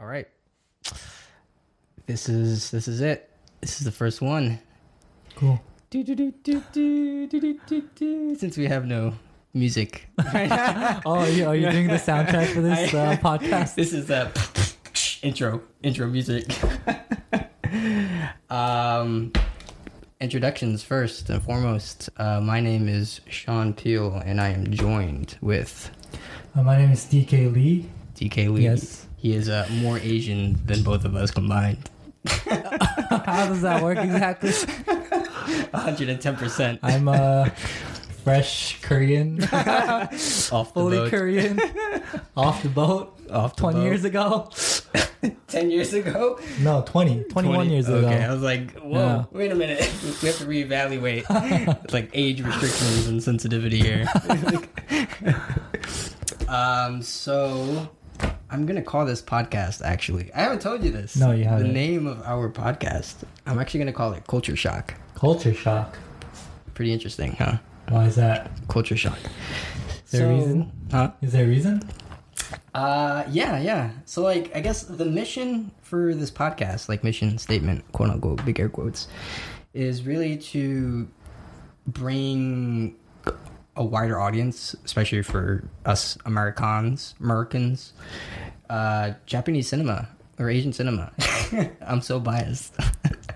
All right. This is this is it. This is the first one. Cool. Do, do, do, do, do, do, do, do, Since we have no music. oh, are you, are you doing the soundtrack for this uh, podcast? This is the uh, intro intro music. um, introductions first and foremost. Uh, my name is Sean Peel, and I am joined with. Uh, my name is DK Lee. DK Lee. Yes. He is uh, more Asian than both of us combined. How does that work exactly? 110% I'm a fresh Korean, off the boat. fully boat. Korean, off the boat Off the 20 boat. years ago. 10 years ago? No, 20, 21 20 years ago. okay, I was like, whoa, Yeah. wait a minute. We have to reevaluate. it's like age restrictions and sensitivity here. um, so I'm gonna call this podcast actually. I haven't told you this. No, you The haven't. The name of our podcast. I'm actually gonna call it Culture Shock. Culture shock. Pretty interesting, huh? Why is that? Culture Shock. Is there a reason? Huh? Is there a reason? Uh, yeah, yeah. So, like, I guess the mission for this podcast, like mission statement, quote unquote, big air quotes, is really to bring a wider audience, especially for us Americans, Americans, uh, Japanese cinema or Asian cinema. I'm so biased.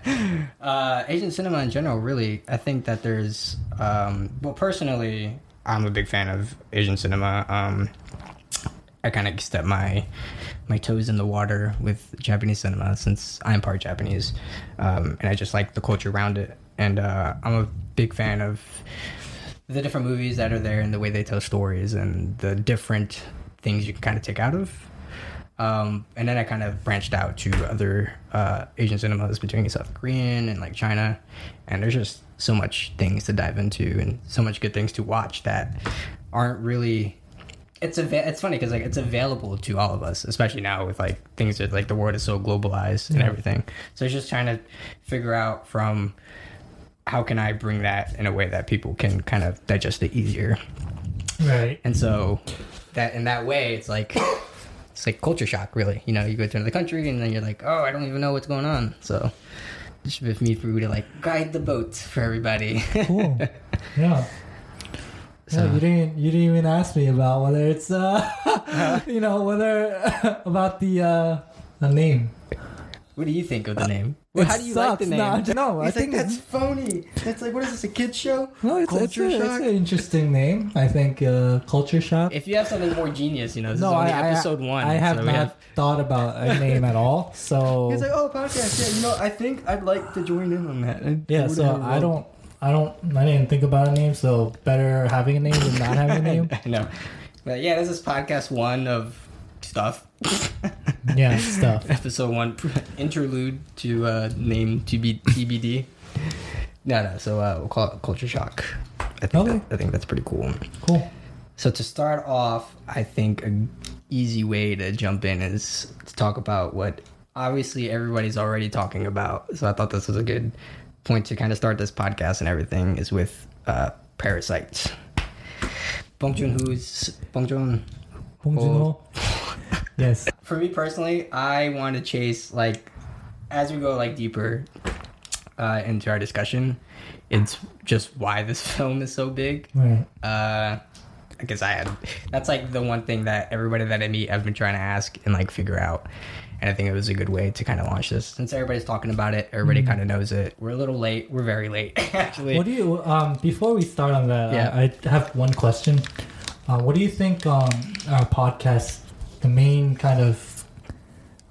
uh, Asian cinema in general, really, I think that there's, um, well, personally, I'm a big fan of Asian cinema. Um, I kind of step my my toes in the water with Japanese cinema since I'm part Japanese, um, and I just like the culture around it. And uh, I'm a big fan of the different movies that are there and the way they tell stories and the different things you can kind of take out of. Um, and then I kind of branched out to other uh, Asian cinemas between South Korean and like China, and there's just so much things to dive into and so much good things to watch that aren't really it's a it's funny because like it's available to all of us especially now with like things that like the world is so globalized and everything. So it's just trying to figure out from how can i bring that in a way that people can kind of digest it easier Right. and so that in that way it's like it's like culture shock really you know you go to another country and then you're like oh i don't even know what's going on so it's with me for you to like guide the boat for everybody Cool. Yeah. So- Yeah, you didn't. You didn't even ask me about whether it's, uh, you know, whether about the uh, the name. What do you think of the name? It how do you like the sucks. name? No, I don't. I He's think like, that's phony. That's like, what is this, a kid's show? No, it's, it's, Culture a, it's an interesting name. I think uh, culture shock. If you have something more genius, you know, this no, is only I, I- episode one. I have so not have. thought about a name at all. So He's like, oh, podcast. Yeah, you know, I think I'd like to join in on that. I- yeah, so I don't, I don't, I didn't think about a name. So better having a name than not having a name. I know. But yeah, this is podcast one of stuff. Yeah, stuff. episode one interlude to uh, name TB, TBD. No, no. So uh, we'll call it culture shock. I think Okay. that, I think that's pretty cool. Cool. So to start off, I think a easy way to jump in is to talk about what obviously everybody's already talking about. So I thought this was a good point to kind of start this podcast and everything is with uh, parasites. Bong Joon Ho's Bong Joon. Bong Joon-ho. Yes. For me personally, I want to chase like as we go like deeper uh, into our discussion. It's just why this film is so big. Right. Uh, I guess I had. That's like the one thing that everybody that I meet, I've been trying to ask and like figure out. And I think it was a good way to kind of launch this. Since everybody's talking about it, everybody kind of knows it. We're a little late. We're very late, actually. What do you um before we start on that? Yeah. I, I have one question. Uh, what do you think um our podcast, the main kind of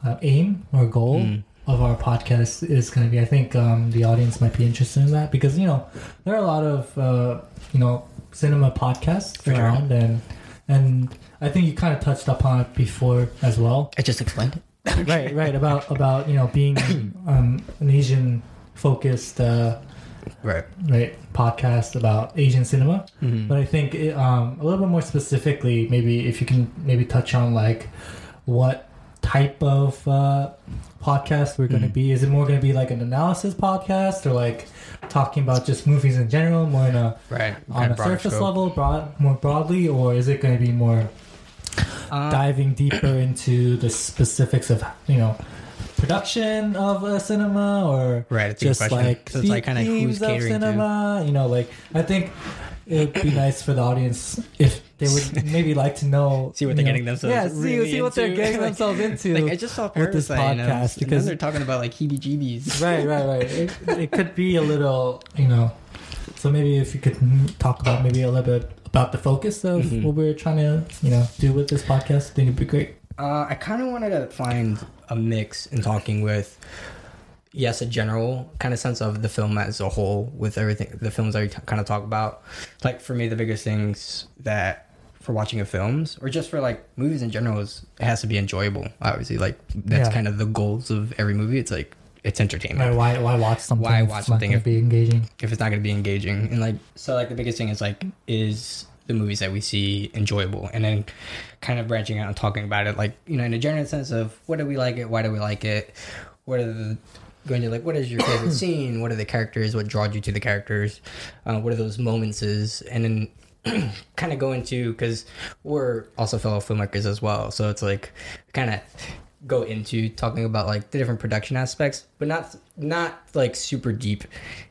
uh, aim or goal Mm. of our podcast is going to be? I think um the audience might be interested in that because you know there are a lot of uh you know cinema podcasts For sure. around and and I think you kind of touched upon it before as well. I just explained it. right, right about about you know being um, an Asian focused. Right. right podcast about Asian cinema. Mhm. But I think it, um, a little bit more specifically, maybe if you can maybe touch on like what type of uh, podcast we're going to be. Is it more going to be like an analysis podcast or like talking about just movies in general, more in a Right. on a surface level, broad, more broadly, or is it going to be more Uh, diving deeper into the specifics of you know production of a cinema or Right, just question. like So it's like kinda themes who's of catering to. cinema. You know, like I think it'd be nice for the audience if they would maybe like to know See what they're know- getting themselves Yeah, see, really see what they're into. getting Like- themselves into. like I just saw with this Parasite, podcast and then because- they're talking about like heebie-jeebies. right, right, right. It, it could be a little, you know. So maybe if you could talk about maybe a little bit about the focus of Mhm. what we're trying to, you know, do with this podcast, I think it'd be great. Uh, I kind of wanted to find a mix in talking with, yes, a general kind of sense of the film as a whole, with everything the films I kind of talk about. Like for me, the biggest things that for watching a films or just for like movies in general is it has to be enjoyable. Obviously, like that's Yeah. kind of the goals of every movie. It's like it's entertainment. Why, why watch something? Why if watch it's not something if- be engaging? if it's not going to be engaging and like so like the biggest thing is like is the movies that we see enjoyable and then kind of branching out and talking about it like you know in a general sense of what do we like it? Why do we like it? What are the going to like what is your favorite scene? What are the characters? What draws you to the characters? Uh, what are those moments is and then kind of go into because we're also fellow filmmakers as well so it's like kind of go into talking about like the different production aspects but not not like super deep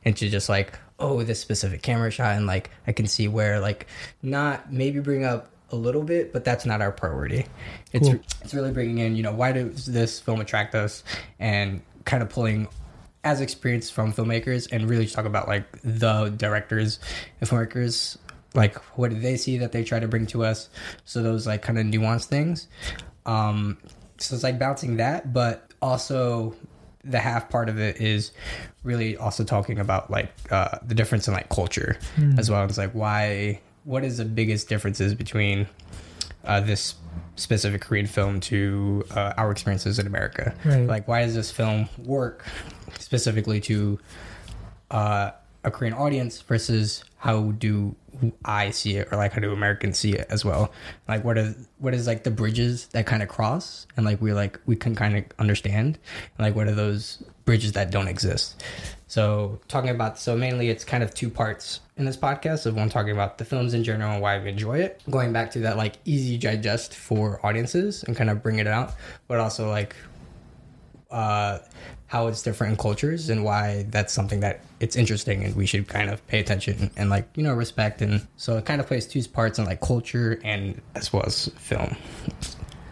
into just like oh this specific camera shot and like i can see where like not maybe bring up a little bit but that's not our priority. It's Cool. it's really bringing in you know why does this film attract us and kind of pulling as experience from filmmakers and really talk about like the directors and filmmakers like what do they see that they try to bring to us? So those like kind of nuanced things. Um so it's like bouncing that but also the half part of it is really also talking about like uh the difference in like culture as well. It's like why what is the biggest differences between uh this specific korean film to uh, our experiences in america? Right. like why does this film work specifically to uh, a Korean audience versus how do I see it or like how do Americans see it as well? Like what are what is like the bridges that kind of cross and like we like we can kind of understand and like what are those bridges that don't exist? So talking about so mainly it's kind of two parts in this podcast of one talking about the films in general and why we enjoy it, going back to that like easy digest for audiences and kind of bring it out, but also like uh, how it's different in cultures and why that's something that it's interesting and we should kind of pay attention and, and like you know respect and so it kind of plays two parts in like culture and as well as film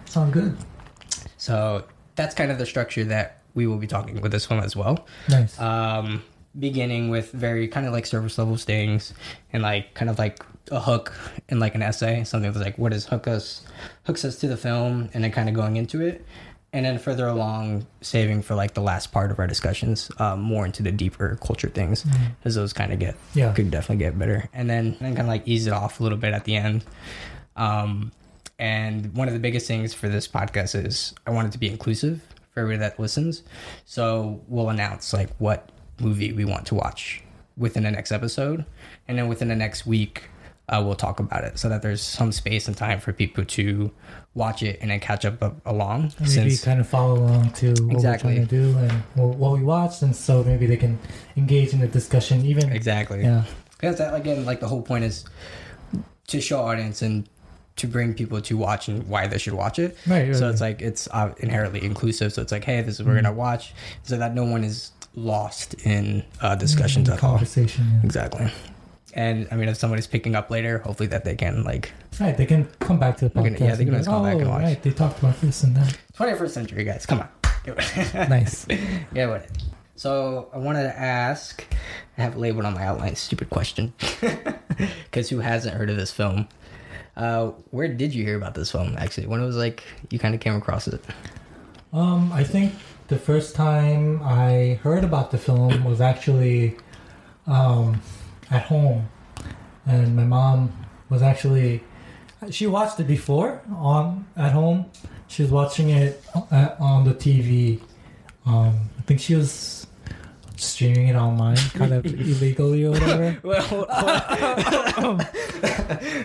Sound good. so that's kind of the structure that we will be talking with this film as well Nice. um, beginning with very kind of like service level things and like kind of like a hook in like an essay something that's like what is hook us hooks us to the film and then kind of going into it and then further along saving for like the last part of our discussions um, more into the deeper culture things as those kind of get Yeah. could definitely get better and then then kind of like ease it off a little bit at the end um, and one of the biggest things for this podcast is I want it to be inclusive for everybody that listens. So we'll announce like what movie we want to watch within the next episode, and then within the next week, uh, we'll talk about it so that there's some space and time for people to watch it and then catch up along. Maybe since kind of follow along to what Exactly. we're trying to do and what, we watched, and so maybe they can engage in the discussion. Even exactly, yeah, Because that, again, like the whole point is to show audience and to bring people to watch and why they should watch it. Right, right, so right. it's like it's uh, inherently inclusive. So it's like, hey, this is what we're Mm-hmm. gonna watch, so that no one is lost in uh, discussions at all. conversation. Yeah. Exactly. And I mean, if somebody's picking up later, hopefully that they can like Right, they can come back to the podcast. can- yeah, they can always come back and "Oh, watch." Right, they talked about this and that. 21st century guys. Come on, it. Nice. yeah, what? So I wanted to ask. I have labeled on my outline. Stupid question. Because who hasn't heard of this film? Uh, where did you hear about this film? Actually, when it was like you kind of came across it. Um, I think the first time I heard about the film was actually um, at home, and my mom was actually she watched it before on at home. She was watching it uh, on the TV. Um, I think she was streaming it online, kind of illegally or whatever. Well,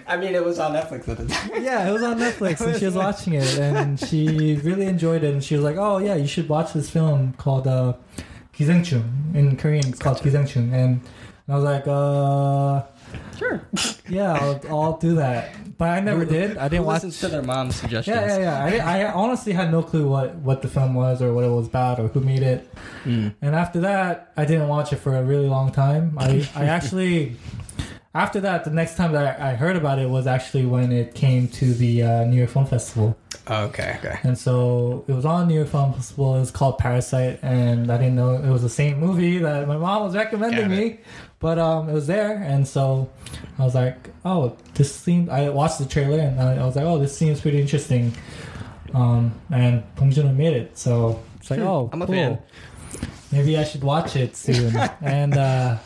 I mean, it was on Netflix at the time. Yeah, it was on Netflix, and she was watching it, and she really enjoyed it. And she was like, "Oh yeah, you should watch this film called uh. In Korean, it's called Gisaengchung." And I was like, "Uh, Sure. Yeah, I'll, I'll do that. But I never did. I didn't Who watch. listens to their mom's suggestions. Yeah, yeah, yeah. I, I honestly had no clue what, what the film was or what it was about or who made it. Mm. And after that, I didn't watch it for a really long time. I, I actually, after that, the next time that I, I heard about it was actually when it came to the uh, New York Film Festival. Okay, okay. And so it was on New York Film Festival. It was called Parasite, and I didn't know it was the same movie that my mom was recommending me. But um, it was there, and so I was like, "Oh, this seems." I watched the trailer, and I, I was like, "Oh, this seems pretty interesting." Um, and Bong Joon-ho made it, so it's like, Hmm, "Oh, I'm a fan. Maybe I should watch it soon." and uh,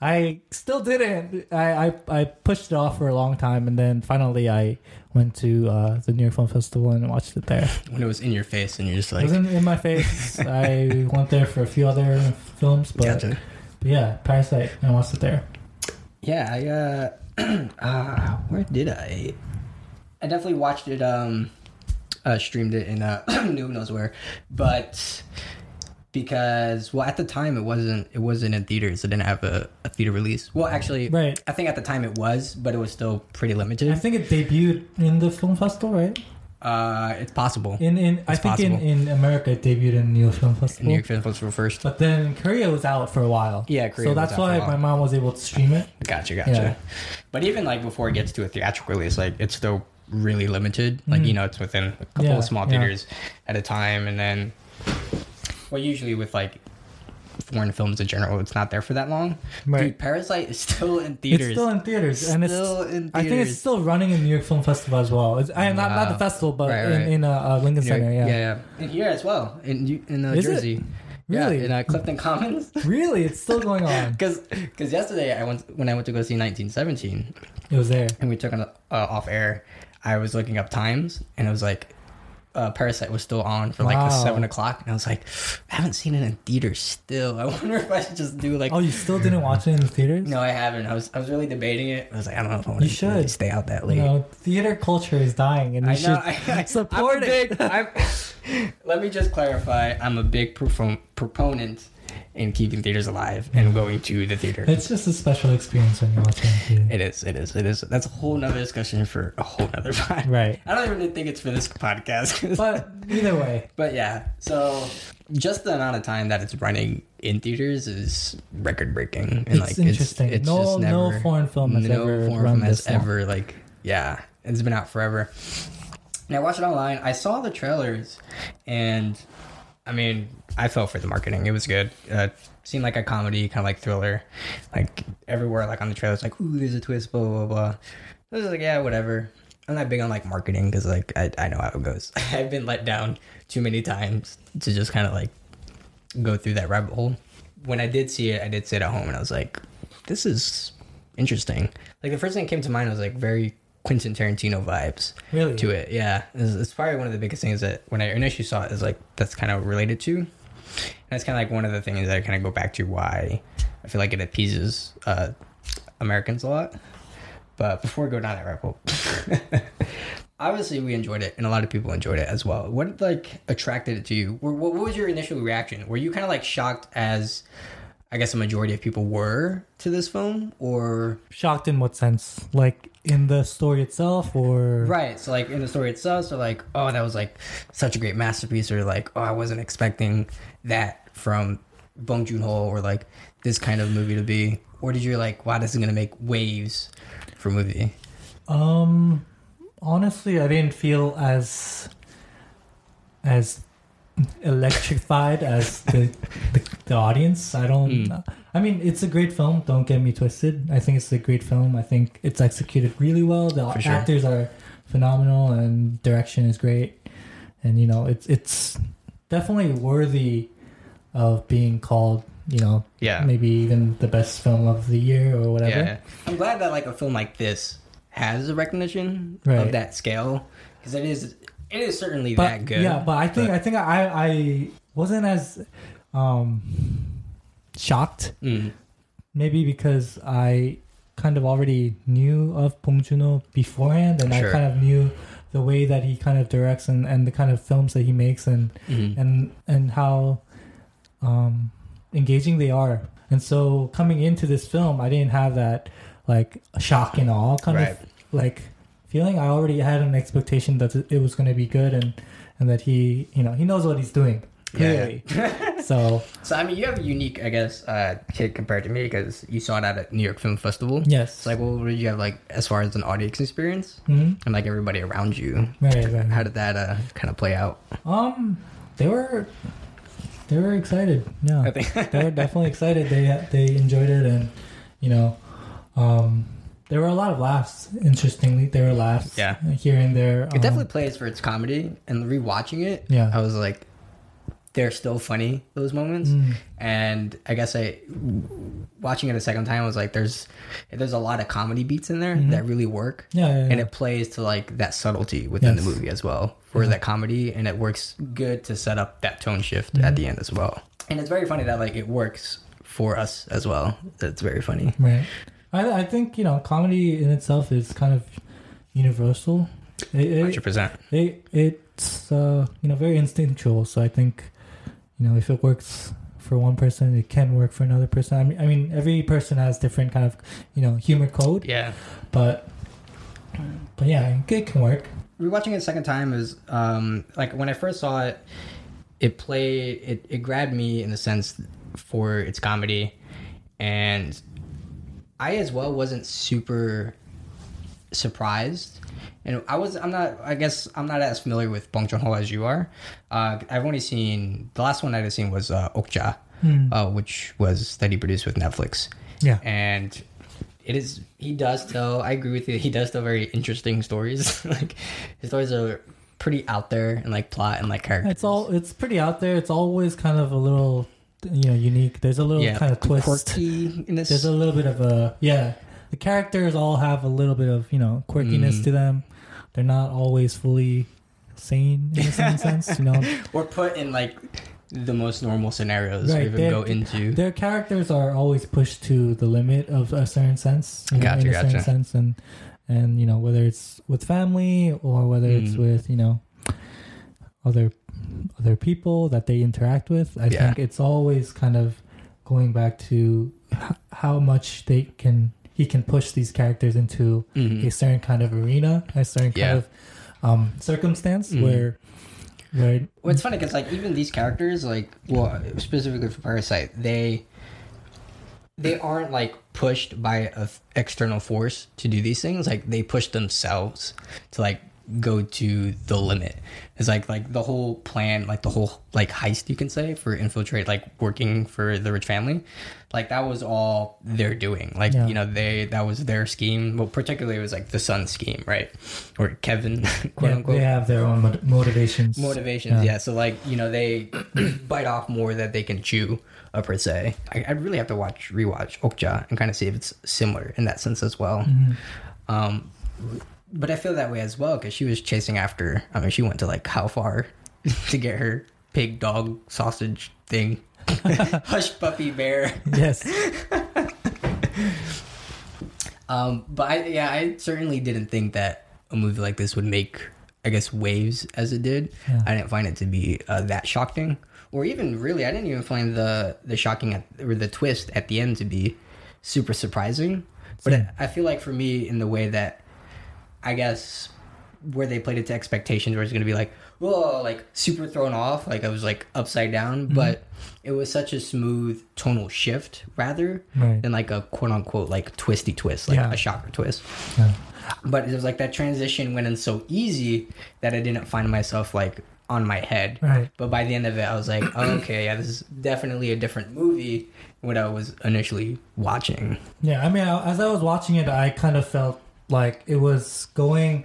I still didn't. I, I I pushed it off for a long time, and then finally I went to uh, the New York Film Festival and watched it there. When it was in your face and you're just like, It wasn't in my face. I went there for a few other films, but, gotcha. But yeah, Parasite. I watched it there. Yeah, I uh, uh where did I? I definitely watched it. Um, uh, streamed it in uh, who knows where, but because well, at the time it wasn't it wasn't in theaters. It didn't have a, a theater release. Well, actually, Right. I think at the time it was, but it was still pretty limited I think it debuted in the film festival, right? Uh, it's possible. In in I think in, possible. in America it debuted in New York Film Festival. New York Film Festival first. But then Korea was out for a while. Yeah, Korea So was that's out for a why my mom was able to stream it. Gotcha, gotcha. Yeah. But even like before it gets to a theatrical release, like it's still really limited. Like you know, it's within a couple Yeah, of small yeah. theaters at a time, and then well, usually with like foreign films in general, it's not there for that long. Right. Dude, Parasite is still in theaters. It's still in theaters, and it's Still in theaters. I think it's still running in New York Film Festival as well. It's, I, not not the festival, but Right, in right. in uh, uh, Lincoln York- Center. Yeah. yeah, yeah, and here as well in in uh, Is it? Jersey. Really? Yeah, in uh, Clifton Commons. Really, it's still going on. Because because yesterday I went when I went to go see 1917, It was there. and we took on uh, off air, I was looking up times, and it was like, uh, Parasite was still on for like the Wow. seven o'clock, and I was like, I haven't seen it in theaters still. I wonder if I should just do like. Oh, you still didn't watch it in the theaters? No, I haven't. I was I was really debating it. I was like, I don't know if I want You to should. stay out that late. No, theater culture is dying, and you I should know. I, I, support I'm it. big, let me just clarify. I'm a big propon- proponent in keeping theaters alive and going to the theater. It's just a special experience when you watch theater. It is. It is. It is. That's a whole nother discussion for a whole nother time. Right. I don't even think it's for this podcast. But either way, But yeah, so just the amount of time that it's running in theaters is record breaking. And It's like interesting. It's, it's No- just no foreign film has no ever foreign run film has long. ever like yeah, it's been out forever. And I watched it online. I saw the trailers, and I mean, I fell for the marketing. It was good. Uh, seemed like a comedy, kind of like thriller. Like everywhere, like on the trailers, like ooh, there's a twist, blah blah blah. I was like, yeah, whatever. I'm not big on like marketing because like I, I know how it goes. I've been let down too many times to just kind of like go through that rabbit hole. When I did see it, I did sit at home and I was like, this is interesting. Like the first thing that came to mind was like very Quentin Tarantino vibes Really? to it. Yeah, it's, it's probably one of the biggest things that when I initially saw it is like that's kind of related to. And that's kind of like one of the things that I kind of go back to why I feel like it appeases uh, Americans a lot. But before we go down that rabbit hole, obviously we enjoyed it, and a lot of people enjoyed it as well. What like attracted it to you? What, what was your initial reaction? Were you kind of like shocked as I guess a majority of people were to this film, or shocked in what sense? Like in the story itself, or Right. So like in the story itself, so like, oh, that was like such a great masterpiece, or like, oh, I wasn't expecting that from Bong Joon Ho, or like this kind of movie to be, or did you like, wow, this is gonna make waves for movie? Um, honestly, I didn't feel as as electrified as the, the the audience. I don't. Mm. I mean, it's a great film. Don't get me twisted. I think it's a great film. I think it's executed really well. The sure. actors are phenomenal, and direction is great. And you know, it's it's definitely worthy of being called. You know, Yeah. maybe even the best film of the year or whatever. Yeah. I'm glad that like a film like this has a recognition Right. of that scale because it is it is certainly but that good. yeah but i think but- i think i i wasn't as um shocked Mm. maybe because i kind of already knew of Bong Joon-ho beforehand and Sure. i kind of knew the way that he kind of directs and, and the kind of films that he makes and Mhm. and and how um engaging they are and so coming into this film i didn't have that like shock and awe kind Right. of like feeling. I already had an expectation that it was going to be good and and that he you know he knows what he's doing Yeah, clearly. so So I mean, you have a unique, I guess, uh, kid compared to me because you saw that at a New York Film Festival. yes, It's like, what did you have like as far as an audience experience Mhm. and like everybody around you? right, right, right. How did that uh, kind of play out? Um, they were they were excited. Yeah, I think they were definitely excited. They they enjoyed it, and you know, um, there were a lot of laughs. Interestingly, there were laughs. Yeah. here and there. it um, definitely plays for its comedy. And rewatching it, Yeah. I was like, they're still funny those moments. Mm. And I guess I watching it a second time I was like, there's there's a lot of comedy beats in there that really work. Yeah, yeah, yeah. and it plays to like that subtlety within Yes. the movie as well for that comedy and it works good to set up that tone shift at the end as well and it's very funny that like it works for us as well it's very funny Right. I, I think you know comedy in itself is kind of universal. It, it, 100% it it's uh, you know very instinctual. So I think you know if it works for one person, it can work for another person. I mean, I mean every person has different kind of you know humor code, yeah but but yeah, it can work. rewatching it a second time is um like when i first saw it it played it, it grabbed me in the sense for its comedy and i as well wasn't super surprised and i was i'm not i guess i'm not as familiar with bong joon-ho as you are uh i've only seen the last one i'd seen was uh okja uh, which was that he produced with netflix Yeah. and it is he does tell i agree with you he does tell very interesting stories like his stories are pretty out there and like plot and like character It's all it's pretty out there. It's always kind of a little you know unique. There's a little yeah kind of twist. quirky in this There's a little bit of a yeah. The characters all have a little bit of you know quirkiness Mm. to them. They're not always fully sane in a certain sense. You know, or put in like the most normal scenarios Right, we even they're- go into their characters are always pushed to the limit of a certain sense. You know, Gotcha, in a certain sense, and and you know whether it's with family or whether it's Mm. with you know other other people that they interact with. I Yeah. think it's always kind of going back to how much they can he can push these characters into Mhm. a certain kind of arena, a certain Yeah. kind of um, circumstance Mhm. where where Well, it's funny because like even these characters, like well, specifically for Parasite, they they aren't like pushed by a f- external force to do these things. Like they push themselves to like go to the limit. It's like like the whole plan, like the whole like heist you can say for infiltrate, like working for the rich family. Like that was all they're doing. Like Yeah. you know they that was their scheme. Well, particularly it was like the son's scheme, right? Or Kevin, quote yeah, unquote they have their own mot- motivations. motivations Yeah. yeah. so like you know they bite off more that they can chew uh, per se I, I really have to watch rewatch okja and kind of see if it's similar in that sense as well Mm-hmm. um but i feel that way as well because she was chasing after i mean she went to like how far to get her pig dog sausage thing hush puppy bear Yes. Um, but I, yeah, I certainly didn't think that a movie like this would make, I guess, waves as it did. Yeah. I didn't find it to be uh, that shocking, or even really, I didn't even find the the shocking at, or the twist at the end to be super surprising. But I, I feel like for me, in the way that, I guess, where they played it to expectations, where it's going to be like, whoa, like super thrown off, like I was like upside down, Mm-hmm. but it was such a smooth tonal shift rather Right. than like a quote unquote like twisty twist, like Yeah. a shocker twist. Yeah. But it was like that transition went in so easy that I didn't find myself like on my head. Right. But by the end of it, I was like, oh, okay, yeah, this is definitely a different movie what I was initially watching. Yeah, I mean, as I was watching it, I kind of felt like it was going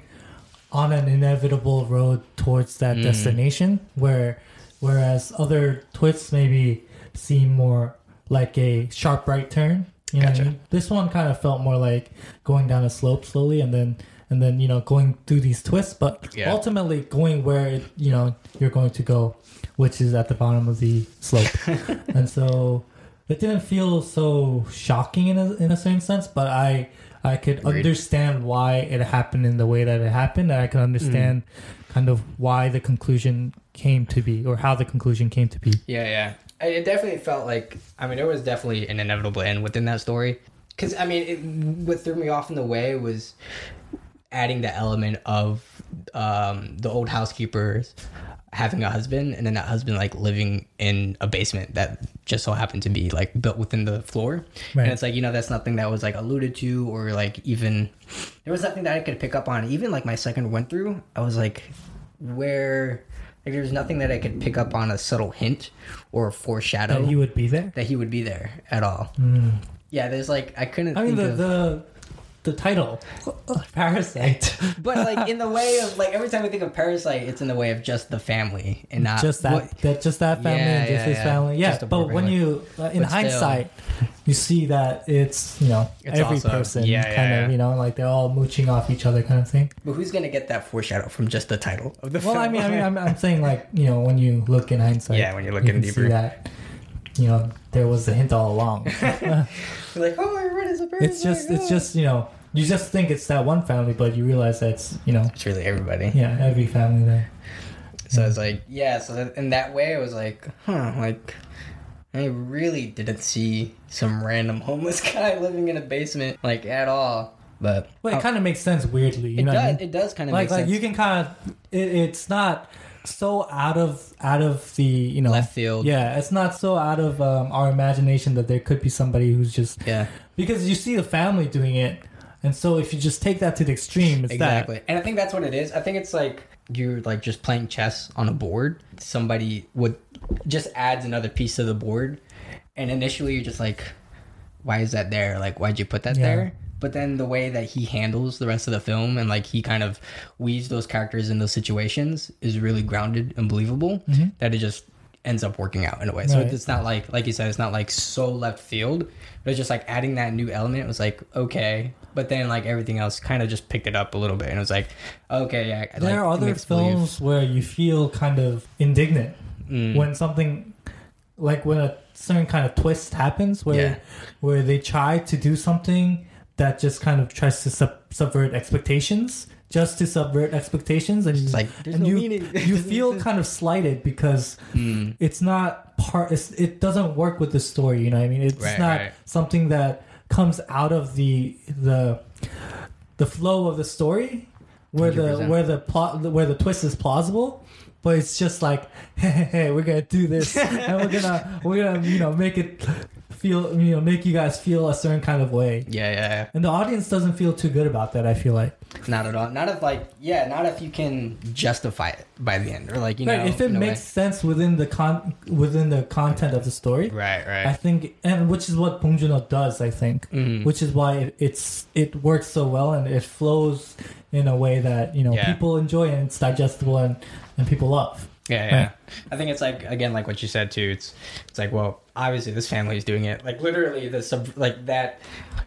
on an inevitable road towards that Mm. destination. Where, whereas other twists maybe seem more like a sharp right turn. You know, what I Gotcha. mean? this one kind of felt more like going down a slope slowly, and then and then you know going through these twists, but Yeah. ultimately going where it, you know you're going to go, which is at the bottom of the slope. and so it didn't feel so shocking in a, in a certain sense, but I I could Agreed. understand why it happened in the way that it happened, and I could understand kind of why the conclusion came to be or how the conclusion came to be. Yeah, yeah. It definitely felt like I mean there was definitely an inevitable end within that story. because I mean, it, what threw me off in the way was adding the element of um, the old housekeepers having a husband and then that husband like living in a basement that just so happened to be like built within the floor Right. and it's like you know that's nothing that was like alluded to or like even there was nothing that i could pick up on even like my second went through i was like where like there's nothing that i could pick up on a subtle hint or foreshadow That he would be there. that he would be there at all Mm. yeah there's like i couldn't I mean, the, of the the title, Parasite. but like in the way of like every time we think of Parasite, it's in the way of just the family and not just that, what- that, just that family, Yeah, and just yeah, his yeah. family. Yeah, Just but when you, uh, in still. hindsight, you see that it's you know It's every also- person kind of you know like they're all mooching off each other kind of thing. But who's gonna get that foreshadow from just the title of the Well, film? I mean, I mean, I'm, I'm saying like you know when you look in hindsight, Yeah, when you look you in deeper. see that you know there was a hint all along. You're like, oh, I read a Parasite. it's just it's oh." just you know you just think it's that one family, but you realize that it's you know it's really everybody. yeah every family there. So it's like, yeah. So that, in that way, I was like, huh, like I really didn't see some random homeless guy living in a basement like at all. But Well, it kind of makes sense weirdly. You it know, what I does. mean? It does kind of like make like sense. you can kind of it, it's not so out of out of the you know Left field. Yeah, it's not so out of um, our imagination that there could be somebody who's just yeah. because you see the family doing it, and so if you just take that to the extreme, it's exactly and i think that's what it is i think it's like you're like just playing chess on a board somebody would just adds another piece to the board and initially you're just like why is that there like why'd you put that Yeah. there but then the way that he handles the rest of the film and like he kind of weaves those characters in those situations is really grounded and believable that it just ends up working out in a way so it's not like like you said it's not like so left field but it's just like adding that new element was like okay but then like everything else kind of just picked it up a little bit and it was like okay yeah. There like, are other makes believe. films where you feel kind of indignant Mm. when something like when a certain kind of twist happens where Yeah. where they try to do something that just kind of tries to sub- subvert expectations just to subvert expectations and, like, and no you meaning. you feel kind of slighted because Mm. it's not part it's, it doesn't work with the story you know what i mean it's Right, not right. something that comes out of the the the flow of the story where the 100%. where the plot where the twist is plausible but it's just like hey, hey, hey we're gonna do this and we're gonna we're gonna you know make it feel you know make you guys feel a certain kind of way yeah yeah, yeah. and the audience doesn't feel too good about that i feel like not at all not if like yeah not if you can justify it by the end or like you know right if it a way. makes sense within the con within the content of the story right right I think, and which is what Bong Joon-ho does, I think, Mhm. which is why it, it's it works so well and it flows in a way that you know Yeah. people enjoy and it's digestible and and people love. Yeah, yeah. Right. I think it's like again, like what you said too. It's it's like, well, obviously this family is doing it. Like literally, the sub like that,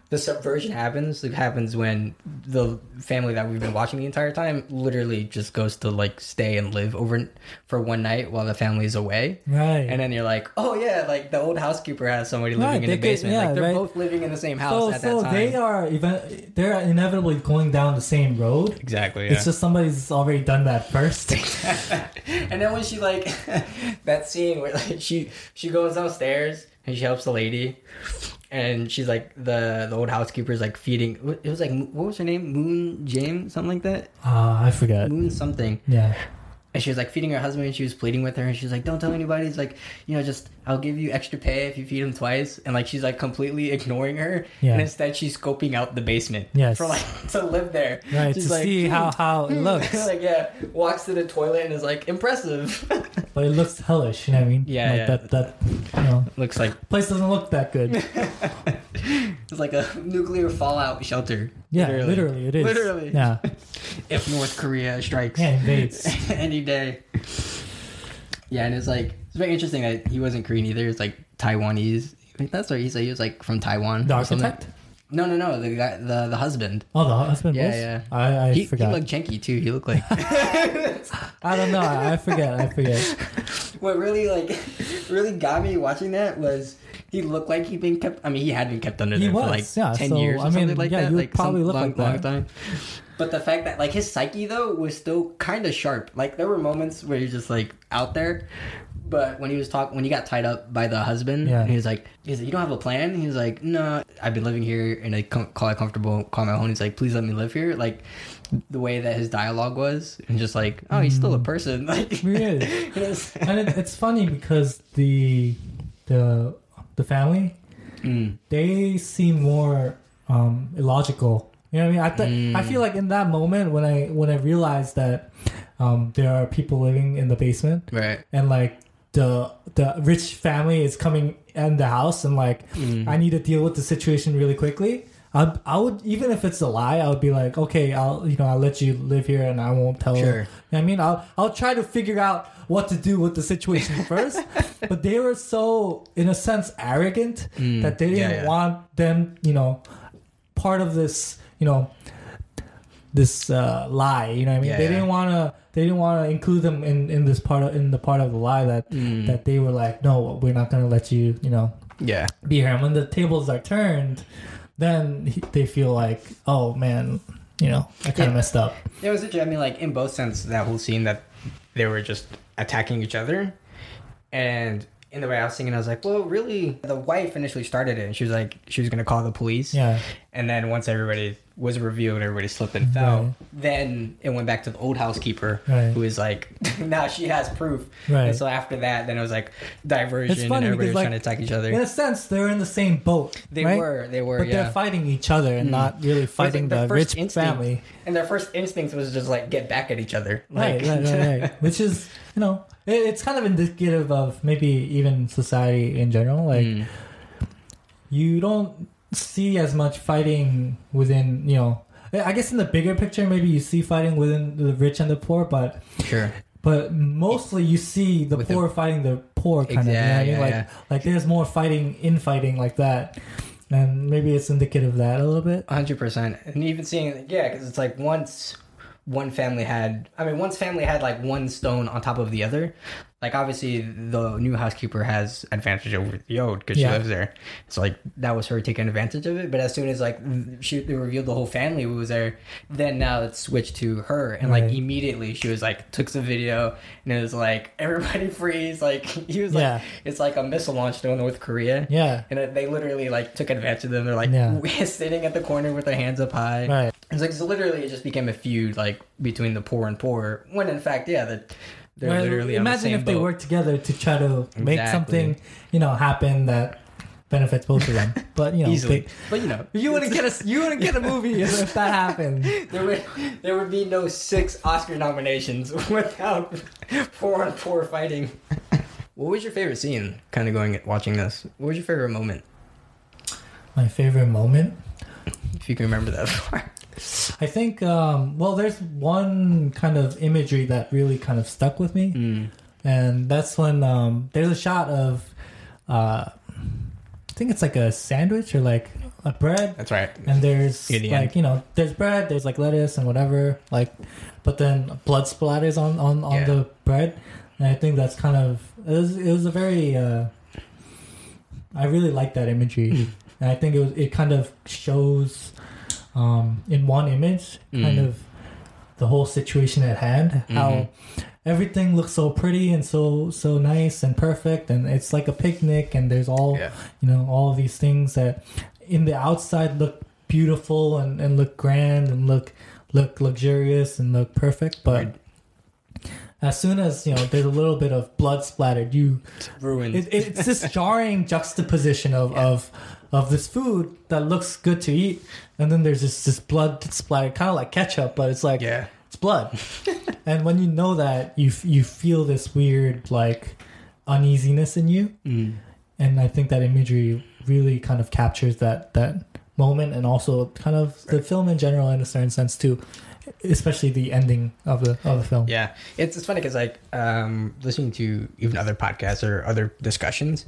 the subversion happens. It happens when the family that we've been watching the entire time literally just goes to like stay and live over for one night while the family is away. Right. And then you're like, oh yeah, like the old housekeeper has somebody living Right, in the could- basement. yeah, like they're right. both living in the same house so at so that time. they are even they're inevitably going down the same road. exactly. Yeah. It's just somebody's already done that first. and then when she like that scene where like she she goes downstairs and she helps the lady and she's like the the old housekeeper's like feeding it was like what was her name? Moon james something like that? Ah, I forgot. moon something. Yeah. and she was like feeding her husband and she was pleading with her and she's like don't tell anybody. It's like you know just i'll give you extra pay if you feed him twice and like she's like completely ignoring her Yeah. and instead she's scoping out the basement Yes. for like to live there Right she's to like, see "Hmm, how how it looks, like yeah walks to the toilet and is like impressive but it looks hellish. You know what I mean? Yeah, Like yeah. That that you know looks like place doesn't look that good. it's like a nuclear fallout shelter Yeah, literally, it is. Literally. Yeah. if north korea strikes Yeah, invades. any day yeah and it's like it's very interesting that he wasn't korean either it's like taiwanese that's what he said he was like from taiwan The architect. no no no the guy the, the husband Oh, the husband Yeah, was. yeah. I I he, he forgot. looked janky too he looked like I don't know. I, forget. I forget. what really like really got me watching that was he looked like he'd been kept. I mean, he had been kept under He there was, for like yeah, ten so, years or I mean, something like yeah, that. you like probably look long, like long that. time. But the fact that like his psyche though was still kind of sharp. Like there were moments where he's just like out there, But when he was talking, when he got tied up by the husband, Yeah. he was like, "He's like, you don't have a plan." He was like, "No, I've been living here and I com- call it comfortable, call my home." He's like, "Please let me live here." Like the way that his dialogue was, and just like, "Oh, he's still a person." Like, is. it and it, it's funny because the the the family Mm. they seem more um, illogical. You know what I mean? I th- I feel mm. like in that moment when I when I realized that um, there are people living in the basement right. and like the the rich family is coming in the house and like mm. I need to deal with the situation really quickly. I I would even if it's a lie, I would be like, okay, I'll you know I'll let you live here and I won't tell. Sure. You know what I mean, I'll I'll try to figure out what to do with the situation first. but they were so in a sense arrogant mm. that they didn't yeah, yeah. want them, you know, part of this, you know, this uh, lie. You know what I mean? Yeah, they didn't want to. They didn't want to include them in, in this part of in the part of the lie that Mm. that they were like, no, we're not going to let you, you know, Yeah. be here. And when the tables are turned, then he, they feel like, oh man, you know, I kind of Yeah. messed up. It was a, I mean, like in both sense, that whole scene that they were just attacking each other, and in the way I was thinking, I was like, well, really, the wife initially started it, and she was like, she was gonna call the police, Yeah, and then once everybody was revealed, everybody slipped and fell. Right. Then it went back to the old housekeeper, Right. who was like, now she has proof. Right. And so after that, then it was like diversion, It's and everybody because, was like, trying to attack each other. in a sense, they're in the same boat. They right? were, they were, but yeah. they're fighting each other and mm. not really fighting the rich instinct- family. And their first instinct was just like get back at each other. Right, Like, right, right, right. Which is, you know, it's kind of indicative of maybe even society in general. Like, Mm. you don't see as much fighting within, you know, I guess in the bigger picture, maybe you see fighting within the rich and the poor, but Sure. but mostly you see the With the- poor fighting the poor kind of. You know I mean? yeah, like, yeah. like there's more fighting, infighting like that, and maybe it's indicative of that a little bit. hundred percent, and even seeing yeah, because it's like once one family had, I mean, once family had like one stone on top of the other. Like obviously, the new housekeeper has advantage over the old because Yeah. she lives there. So like that was her taking advantage of it. But as soon as like she they revealed the whole family who was there, then now it's switched to her, and like immediately she was like took some video and it was like everybody freeze. Like he was like Yeah. it's like a missile launch to North Korea. Yeah, And they literally like took advantage of them. They're like Yeah. sitting at the corner with their hands up high. right. It's like so literally it just became a feud like between the poor and poor. When in fact, yeah, that they're Right, literally on the imagine same if they boat. work together to try to make Exactly. something you know happen that benefits both of them but you know easily. they- but you know, you wouldn't get a you wouldn't get a movie if, if that happened there would there would be no six Oscar nominations without four and poor fighting. what was your favorite scene? Kind of going at watching this. What was your favorite moment? my favorite moment If you can remember that far. I think um well there's one kind of imagery that really kind of stuck with me Mm. and that's when um there's a shot of uh i think it's like a sandwich or like a bread That's right. and there's the like end. you know there's bread there's like lettuce and whatever like but then blood splatters on on on Yeah. the bread and i think that's kind of it was, it was a very uh i really like that imagery Mm. and i think it was it kind of shows um in one image kind Mm. of the whole situation at hand how Mhm. everything looks so pretty and so so nice and perfect and it's like a picnic and there's all Yeah. you know all these things that in the outside look beautiful and, and look grand and look look luxurious and look perfect but Right. as soon as you know there's a little bit of blood splattered you Ruined. it, it's this jarring juxtaposition of, of of this food that looks good to eat and then there's this this blood splatter, kind of like ketchup but it's like yeah. it's blood and when you know that you you feel this weird like uneasiness in you Mm. and I think that imagery really kind of captures that that moment and also kind of the film in general in a certain sense too, especially the ending of the of the film. Yeah, it's it's funny because like um, listening to even other podcasts or other discussions,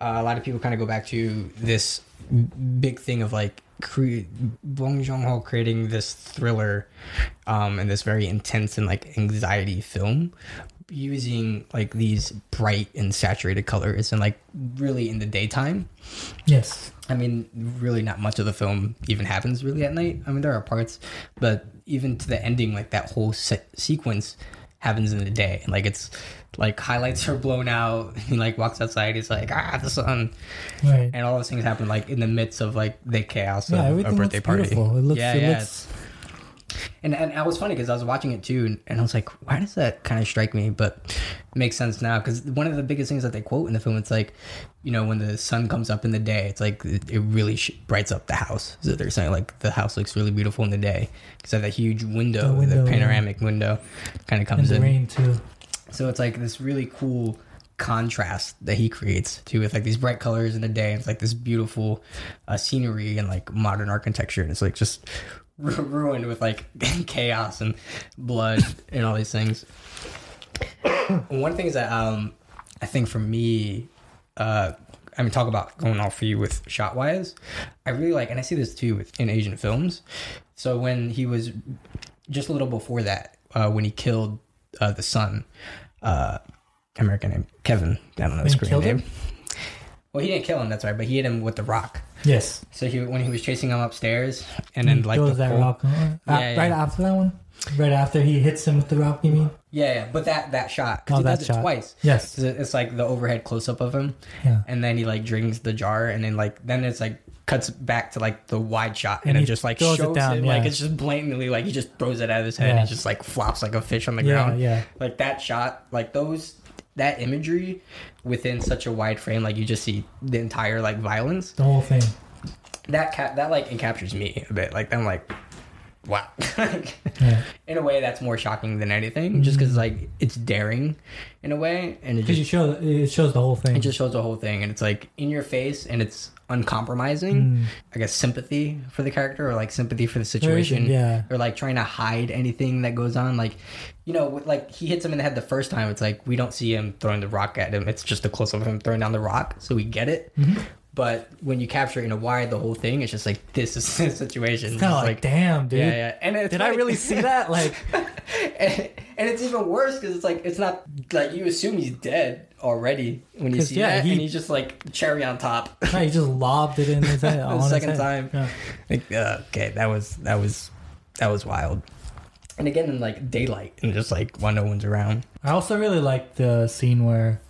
uh, a lot of people kind of go back to this big thing of like cre- Bong Joon Ho creating this thriller, um, and this very intense and like anxiety film, using like these bright and saturated colors and like really in the daytime. Yes. I mean, really, not much of the film even happens really at night. I mean, there are parts, but even to the ending, like that whole se- sequence happens in the day. And Like it's like highlights are blown out. He like walks outside. He's like ah the sun, Right. and all those things happen like in the midst of like the chaos Yeah, of a birthday party. beautiful. It looks. yeah, it yeah. looks. And and I was funny because I was watching it too, and, and I was like, why does that kind of strike me? But it makes sense now because one of the biggest things that they quote in the film, it's like, you know, when the sun comes up in the day, it's like it, it really sh- brights up the house. So they're saying like the house looks really beautiful in the day because of that huge window, The the, window, yeah. panoramic window, kind of And comes the in. rain too. So it's like this really cool contrast that he creates too with like these bright colors in the day. It's like this beautiful uh, scenery and like modern architecture, and it's like just ru- ruined with like chaos and blood and all these things. One thing is that um, I think for me, uh, I mean, talk about going off for you with shot wise. I really like, and I see this too with in Asian films. So when he was just a little before that, uh, when he killed uh, the son, uh, American name Kevin. I don't know his Korean name. him? Well, he didn't kill him. That's right, but he hit him with the rock. Yes. So he when he was chasing him upstairs, and then He like the that pole- rock. Yeah, yeah. Right after that one. Right after he hits him with the rock. You mean? Yeah, yeah, but that that shot because Oh, he does shot. it twice. Yes. it- It's like the overhead close up of him, Yeah. and then he like drinks the jar, and then like then it's like cuts back to like the wide shot, and, And it just like throws it shows down, him like it's just blatantly like he just throws it out of his head, Yeah. and it just like flops like a fish on the Yeah. ground. Yeah. Like that shot, like those that imagery within such a wide frame, like you just see the entire like violence. The whole thing. That cap that like encaptures me a bit. Like I'm like, wow. Yeah. in a way that's more shocking than anything just because mm-hmm. like it's daring in a way and it just show it shows the whole thing. it just shows the whole thing and it's like in your face and it's uncompromising Mm. i guess sympathy for the character or like sympathy for the situation yeah. or like trying to hide anything that goes on like you know with- like he hits him in the head the first time it's like we don't see him throwing the rock at him it's just a close up of him throwing down the rock so we get it Mm-hmm. But when you capture in a wide the whole thing it's just like this is the situation It's kind of It's like, damn, dude. yeah yeah and it's Did I really see that? Like, and, and it's even worse because it's like it's not like you assume he's dead already when you see yeah, that, he- and he's just like cherry on top. no, he just lobbed it in his head. his second head. time. Yeah. like, uh, okay, that was that was that was wild. And again, in like daylight, and just like when no one's around. I also really like the scene where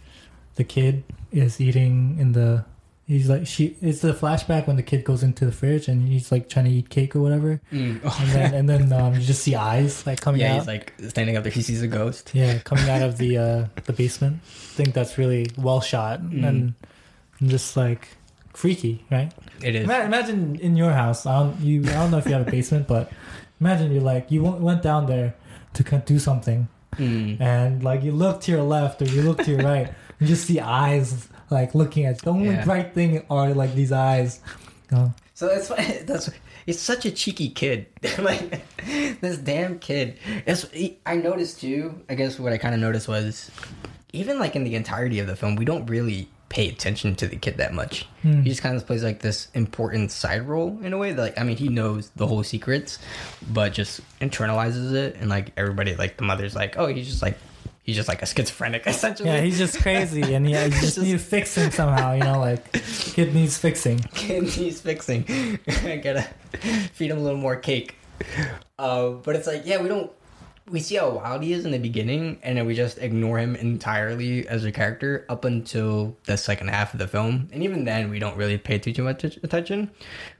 the kid is eating in the. He's like she. It's the flashback when the kid goes into the fridge and he's like trying to eat cake or whatever, and then and then um, you just see eyes like coming yeah, out. he's like standing up there. He sees a ghost. yeah, coming out of the uh, the basement. I think that's really well shot Mm. and, and just like freaky, right? It is. Imagine in your house. I don't you. I don't know if you have a basement, but imagine you're like you went- down there to do something, Mm. and like you look to your left or you look to your right, you just see eyes like looking at the only Yeah. bright thing are like these eyes. Oh, So that's why that's he's such a cheeky kid. like this damn kid. It's, I noticed too. I guess what I kind of noticed was even like in the entirety of the film, we don't really pay attention to the kid that much. Hmm. He just kind of plays like this important side role in a way that like I mean he knows the whole secrets, but just internalizes it and like everybody like the mother's like oh he's just like he's just like a schizophrenic essentially. yeah, he's just crazy, and yeah, you just, Just- need to fix him somehow. You know, like kid needs fixing. kid needs fixing. I gotta feed him a little more cake. Uh, but it's like, yeah, we don't. We see how wild he is in the beginning, and then we just ignore him entirely as a character up until the second half of the film. And even then, we don't really pay too, too much attention.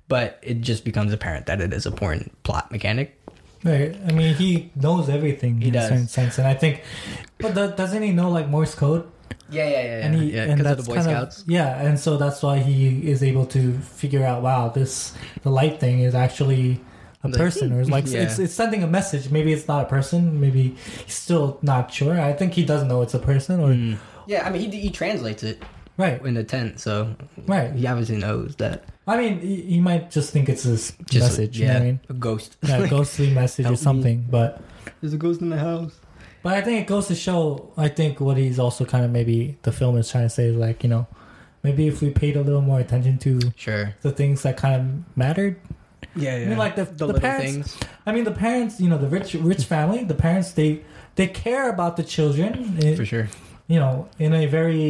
But it just becomes apparent that it is a important plot mechanic. Right. I mean, he knows everything He in does. a certain sense, and I think, but the, doesn't he know like Morse code? Yeah, yeah, yeah. and he yeah, and because that's of the Boy kind Scouts. of yeah, and so that's why he is able to figure out. Wow, this the light thing is actually a Like, person, or it's like yeah. it's it's sending a message. Maybe it's not a person. Maybe he's still not sure. I think he doesn't know it's a person, or Mm. Yeah, I mean, he, he translates it right, in the tent, so right. he obviously knows that. I mean, he, he might just think it's his Just, message. yeah, You know what I mean? a ghost. Yeah, a ghostly message or Help me. something, but. There's a ghost in the house. But I think it goes to show. I think what he's also kind of maybe the film is trying to say is like you know, maybe if we paid a little more attention to Sure. the things that kind of mattered. Yeah, yeah. I mean, like the the, little parents. things. I mean, the parents. You know, the rich rich family. The parents they they care about the children. eh, For sure. You know, in a very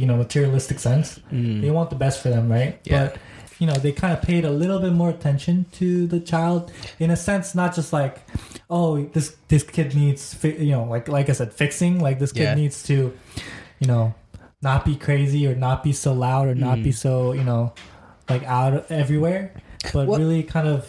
you know materialistic sense. Mm. They want the best for them, right? Yeah. But you know they kind of paid a little bit more attention to the child in a sense, not just like, oh this this kid needs fi- you know like like I said fixing like this kid Yeah. needs to, you know, not be crazy or not be so loud or not Mm. be so you know, like out everywhere, but What- really kind of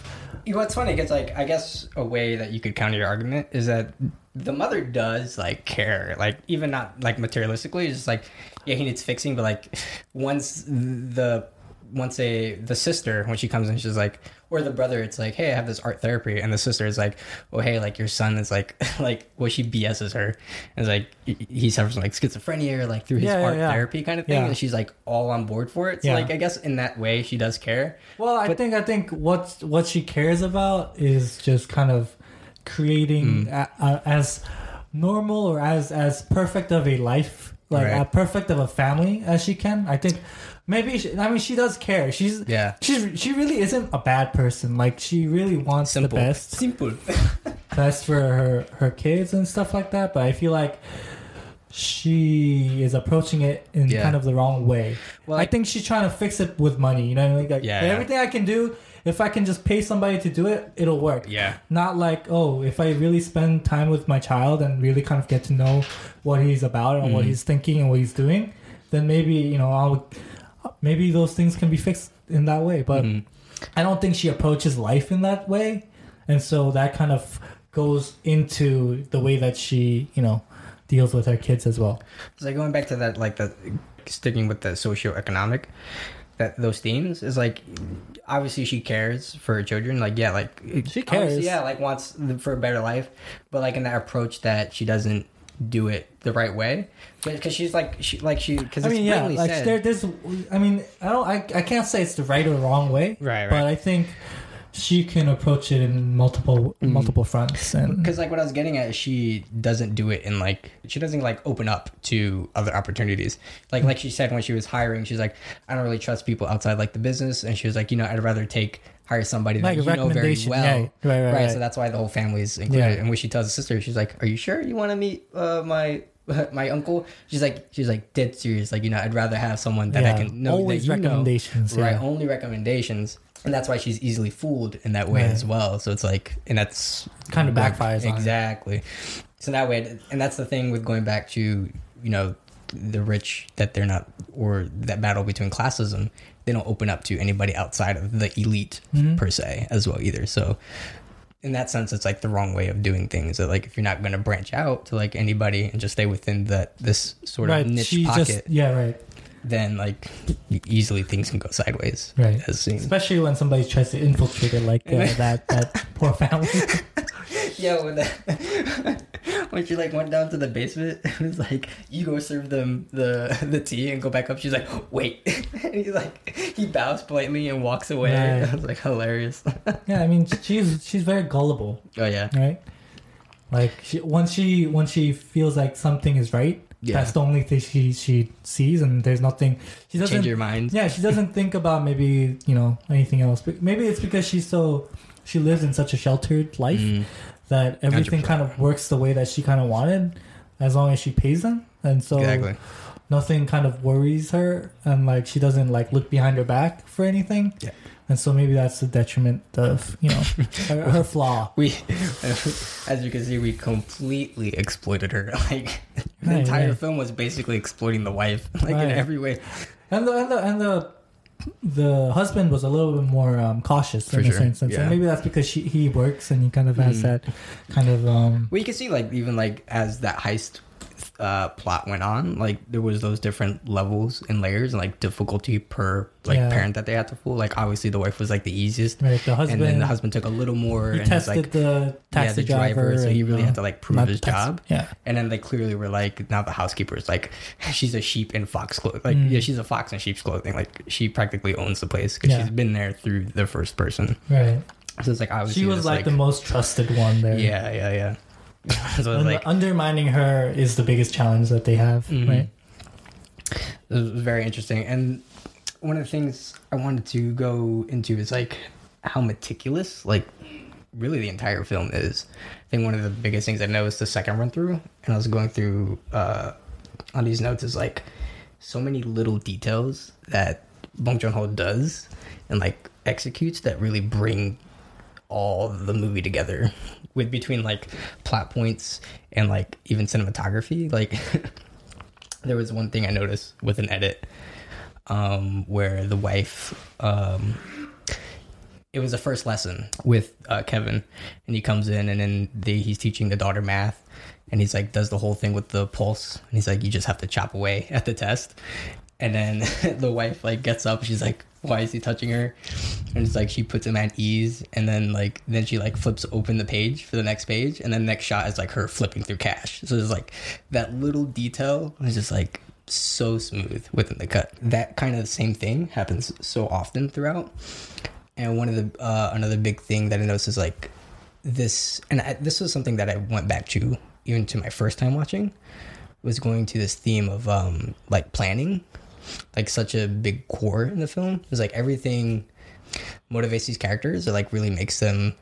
what's funny? Because like I guess a way that you could counter your argument is that the mother does like care, like even not like materialistically, it's just like yeah, he needs fixing, but like once the once a the sister when she comes in, she's like, or the brother, it's like, hey, I have this art therapy, and the sister is like, oh hey, like your son is like like well she BS's her, and it's like he- suffers from like schizophrenia or like through his Yeah, yeah, art yeah. therapy kind of thing, Yeah. and she's like all on board for it. So Yeah. like I guess in that way she does care. Well, I But- think I think what what she cares about is just kind of creating Mm. a, a, as normal or as as perfect of a life, like Right. perfect of a family as she can. I think maybe she, I mean she does care. She's Yeah. she's she really isn't a bad person. Like she really wants Simple, the best simple. best for her her kids and stuff like that. But I feel like she is approaching it in Yeah. kind of the wrong way. Well, I I- think she's trying to fix it with money. You know, what I mean? like Yeah, yeah. everything I can do, if I can just pay somebody to do it, it'll work. Yeah. Not like oh, if I really spend time with my child and really kind of get to know what he's about and what Mhm. he's thinking and what he's doing, then maybe you know I'll maybe those things can be fixed in that way. But Mhm. I don't think she approaches life in that way, and so that kind of goes into the way that she you know deals with her kids as well. It's like going back to that, like the sticking with the socioeconomic, that those themes is like obviously she cares for her children. Like yeah, like She cares. Yeah, like wants them for a better life, but like in that approach that she doesn't do it the right way because she's like she like she because I mean, yeah, like said, there, there's. I mean, I don't. I, I can't say it's the right or wrong way. Right, right. But I think she can approach it in multiple Mm. multiple fronts, and because like what I was getting at is she doesn't do it in like she doesn't like open up to other opportunities. Like like she said when she was hiring, she's like, I don't really trust people outside like the business, and she was like, you know, I'd rather take hire somebody that Like a you know very well, right, right, right, right. So that's why the whole family is included. Yeah. And when she tells the sister, she's like, Are you sure you want to meet uh, my my uncle? She's like, she's like dead serious. Like you know, I'd rather have someone that I can know always that you know. recommendations, right? Only recommendations. And that's why she's easily fooled in that way as well. So it's like, and that's kind of like, backfires on exactly so that way and that's the thing with going back to you know the rich that they're not or that battle between classism they don't open up to anybody outside of the elite Mhm. per se as well either so in that sense it's like the wrong way of doing things that like if you're not going to branch out to like anybody and just stay within that this sort right. of niche she pocket just yeah, right, then like easily things can go sideways right. as seen Especially when somebody tries to infiltrate it, like uh, that that poor family. Yeah, when the, when she like went down to the basement, it was like you go serve them the the tea and go back up. She's like, wait, and he's like he bows politely and walks away. Right. Was like hilarious. yeah, I mean, she's she's very gullible, oh yeah, right? Like she, once she once she feels like something is right, Yeah. that's the only thing she she sees, and there's nothing. She doesn't. change your mind. Yeah, she doesn't think about maybe you know anything else. But maybe it's because she's so she lives in such a sheltered life Mm. That everything 100%. kind of works the way that she kind of wanted, as long as she pays them, and so exactly. nothing kind of worries her, and like she doesn't like look behind her back for anything. Yeah. And so maybe that's the detriment of you know her, her flaw. We, as you can see, we completely exploited her. Like the Right, entire right. film was basically exploiting the wife, like Right. in every way. And the and the and the the husband was a little bit more um, cautious For in a sure, sense, and maybe that's because she, he works and he kind of has Mhm. that kind of um, Well, you can see like even like as that heist uh, plot went on, like there was those different levels and layers and like difficulty per like Yeah. parent that they had to fool. Like obviously the wife was like the easiest, right. The husband, and then the husband took a little more. he and tested like the taxi yeah, the driver, so he really uh, had to like prove his taxi- job. Yeah, And then they clearly were like, now the housekeeper is like, she's a sheep in fox clothing. Like, Mm. yeah, she's a fox in sheep's clothing. Like, she practically owns the place because Yeah. she's been there through the first person. right. So it's like obviously She was it's like, the most trusted one there. yeah, yeah, yeah. so Un- like undermining her is the biggest challenge that they have, Mhm. right? it was very interesting. And one of the things I wanted to go into is like how meticulous, like really the entire film is. I think one of the biggest things I noticed the second run through, and I was going through uh, on these notes, is like so many little details that Bong Joon Ho does and like executes that really bring all the movie together with between like plot points and like even cinematography like there was one thing i noticed with an edit um where the wife um it was the first lesson with uh, kevin and he comes in and then they, he's teaching the daughter math and he's like does the whole thing with the pulse and he's like you just have to chop away at the test. And then the wife like gets up she's like why is he touching her? And it's like she puts him at ease and then like then she like flips open the page for the next page and then next shot is like her flipping through cash. So it's like that little detail is just like so smooth within the cut. That kind of same thing happens so often throughout. And one of the uh, another big thing that i noticed is like this and I, this was something that i went back to even to my first time watching was going to this theme of um like planning like such a big core in the film. It's like everything motivates these characters or like really makes them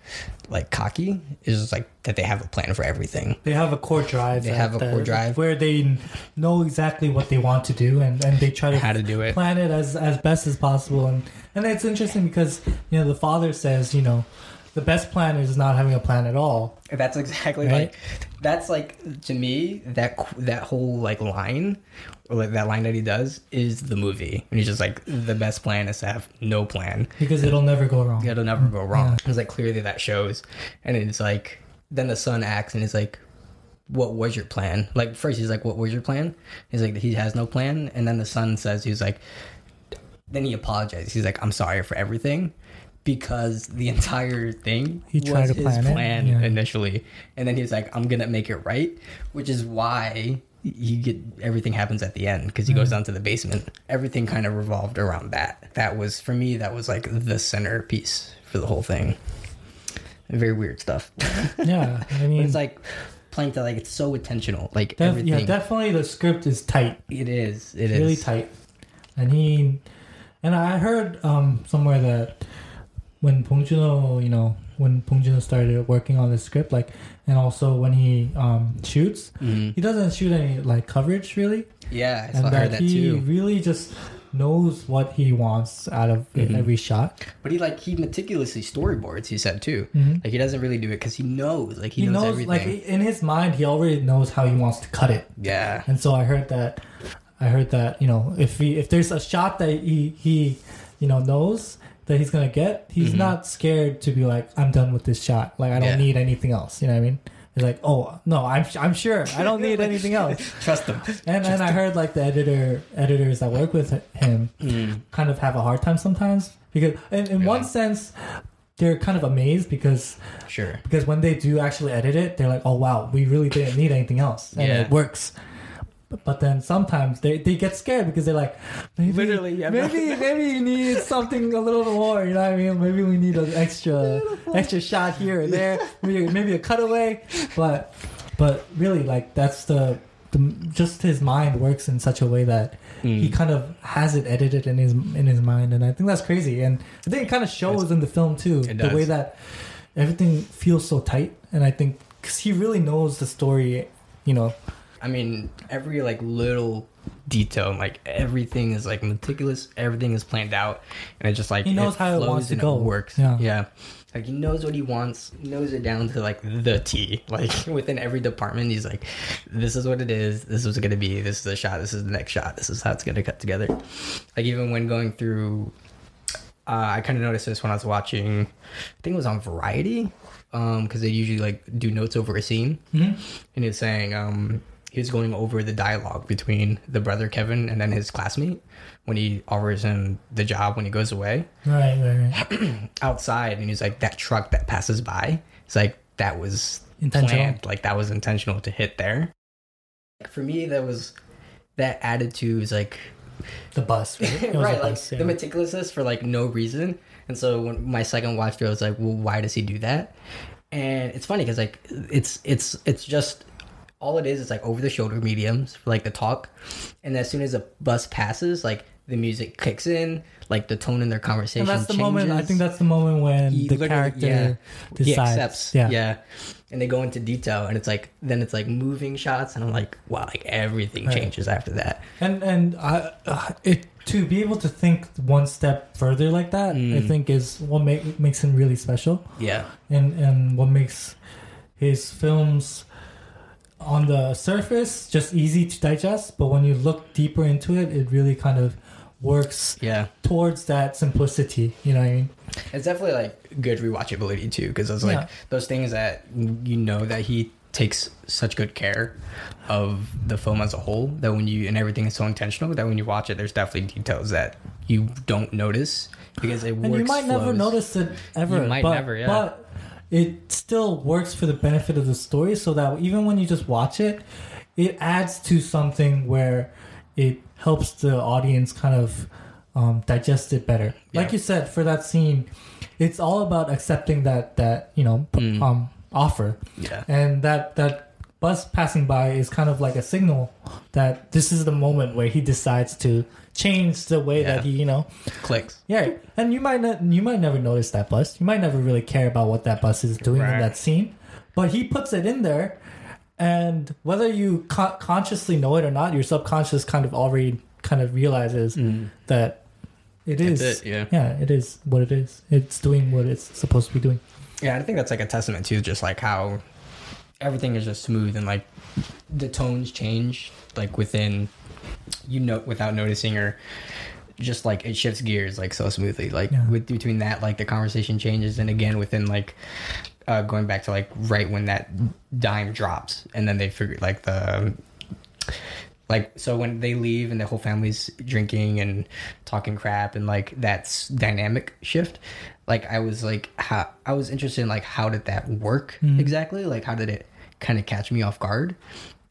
like cocky is just like that they have a plan for everything. They have a core drive. They have a that- core uh, drive. where they know exactly what they want to do, and, and they try to How to do it. plan it as as best as possible. And and it's interesting because you know the father says you know the best plan is not having a plan at all. That's exactly Right? like that's like to me that that whole like line or like that line that he does is the movie. And he's just like the best plan is to have no plan. Because it'll never go wrong. It'll never go wrong. It's like clearly that shows, and it's like then the son acts and he's like, "What was your plan?" Like first he's like, "What was your plan?" He's like, "He has no plan," and then the son says, "He's like," then he apologizes. He's like, "I'm sorry for everything." Because the entire thing He tried was to plan his it, plan yeah. initially, and then he's like, "I'm gonna make it right," which is why he get everything happens at the end because he Mm. goes down to the basement. Everything kind of revolved around that. That was for me. That was like the centerpiece for the whole thing. Very weird stuff. Yeah, I mean, it's like playing to like it's so intentional. Like def- everything. yeah, definitely the script is tight. it is. It is really tight. And he, and I heard um, somewhere that when Bong Joon-ho, you know, when Joon-ho started working on the script, like, and also when he um, shoots, Mhm. he doesn't shoot any like coverage really, Yeah, I and that, that he too. really just knows what he wants out of Mhm. every shot. But he like he meticulously storyboards. He said too. Mhm. Like he doesn't really do it because he knows. Like he, He, knows, knows, everything. like in his mind, he already knows how he wants to cut it. yeah. And so I heard that I heard that, you know, if he if there's a shot that he he you know knows that he's gonna get, he's Mhm. not scared to be like, I'm done with this shot. Like I don't Yeah. need anything else. You know what I mean? He's like, oh no, I'm I'm sure I don't need anything else. Trust him. And and I heard like the editor editors that work with him Mm. kind of have a hard time sometimes because in, in one sense they're kind of amazed because Sure. because when they do actually edit it, they're like, "Oh wow, we really didn't need anything else, and Yeah. it works." But, but then sometimes they, they get scared because they're like, maybe, Literally, yeah, maybe maybe you need something a little more. You know what I mean? Maybe we need an extra extra shot here and there. Maybe maybe a cutaway. But but really, like that's the. The, just his mind works in such a way that Mm. he kind of has it edited in his in his mind, and I think that's crazy. And I think it kind of shows in the film too, the way that everything feels so tight. And I think because he really knows the story, you know, I mean, every like little detail, like everything is like meticulous. Everything is planned out, and it just like He knows how it wants to and go. works. Yeah. yeah. Like he knows what he wants, knows it down to like the T. Like within every department, he's like, "This is what it is. This is gonna be. This is the shot. This is the next shot. This is how it's gonna cut together." Like even when going through, uh, I kind of noticed this when I was watching. I think it was on Variety, because they usually like do notes over a scene and he was saying um, he was going over the dialogue between the brother Kevin and then his classmate when he offers him the job when he goes away right, right, right. outside, and he's like that truck that passes by. It's like that was Intentional. planned, like that was intentional to hit there. For me, that was that attitude is like The bus, right? Right, like bus, yeah. the meticulousness for like no reason. And so when my second watch through, I was like, well, why does he do that? And it's funny because like it's it's it's just all it is is like over the shoulder mediums for like the talk, and as soon as a bus passes, like the music kicks in, like the tone in their conversation. and that's the moment. I think that's the moment when He the character yeah, he decides. accepts. yeah. yeah, and they go into detail, and it's like then it's like moving shots, and I'm like, wow, like everything Right. changes after that. and and I, uh, it to be able to think one step further like that, I Mm. think is what make, makes him really special, Yeah. and and what makes his films on the surface just easy to digest, but when you look deeper into it, it really kind of works Yeah. towards that simplicity. You know what I mean? It's definitely like good rewatchability too, because it's like Yeah. those things that you know that he takes such good care of the film as a whole that when you and everything is so intentional that when you watch it, there's definitely details that you don't notice because it And works. you might never notice it ever. You might but, never, yeah. But it still works for the benefit of the story, so that even when you just watch it, it adds to something where it helps the audience kind of um, digest it better. Like you said, for that scene, it's all about accepting that that you know Mm. um, offer, Yeah. and that that bus passing by is kind of like a signal that this is the moment where he decides to change the way Yeah. that he you know Clicks. yeah, and you might not, you might never notice that bus. You might never really care about what that bus is doing in Right. that scene, but he puts it in there, and whether you co- consciously know it or not, your subconscious kind of already kind of realizes mm. that it is. It's it, yeah. yeah, it is what it is. It's doing what it's supposed to be doing. Yeah, I think that's like a testament to just like how everything is just smooth and like the tones change like within you know without noticing or just like it shifts gears like so smoothly. Like Yeah. with between that like the conversation changes and again within like uh going back to like right when that dime drops and then they figure like the like so when they leave and the whole family's drinking and talking crap and like that's dynamic shift like i was like how i was interested in like how did that work exactly? Like how did it kind of catch me off guard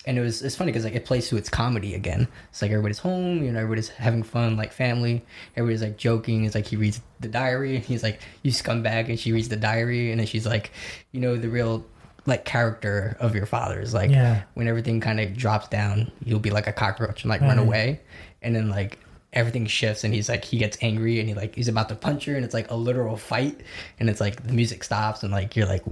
and it was it's funny because like it plays to its comedy again it's like everybody's home you know everybody's having fun like family everybody's like joking it's like he reads the diary and he's like you scumbag and she reads the diary and then she's like you know the real like character of your father is like Yeah. when everything kind of drops down, you'll be like a cockroach and like run away. And then like everything shifts and he's like he gets angry and he like he's about to punch her and it's like a literal fight and it's like the music stops and like you're like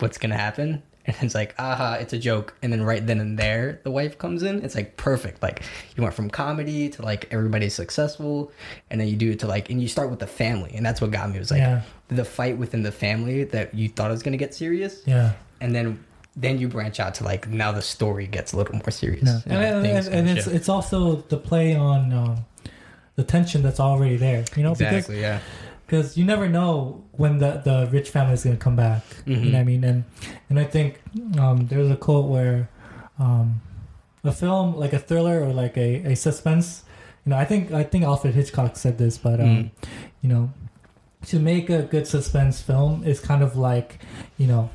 what's gonna happen? And it's like, aha, it's a joke. And then right then and there, the wife comes in. It's like perfect. Like you went from comedy to like everybody's successful, and then you do it to like, and you start with the family, and that's what got me. It was like Yeah. the fight within the family that you thought was gonna get serious, Yeah. and then then you branch out to like now the story gets a little more serious. Yeah. And, And, and, and, and it's it's also the play on um, the tension that's already there. You know, because exactly yeah. Because you never know when the the rich family is going to come back. You know what I mean? And and I think um, there's a quote where um, a film like a thriller or like a, a suspense. You know, I think I think Alfred Hitchcock said this, but um, you know, to make a good suspense film is kind of like you know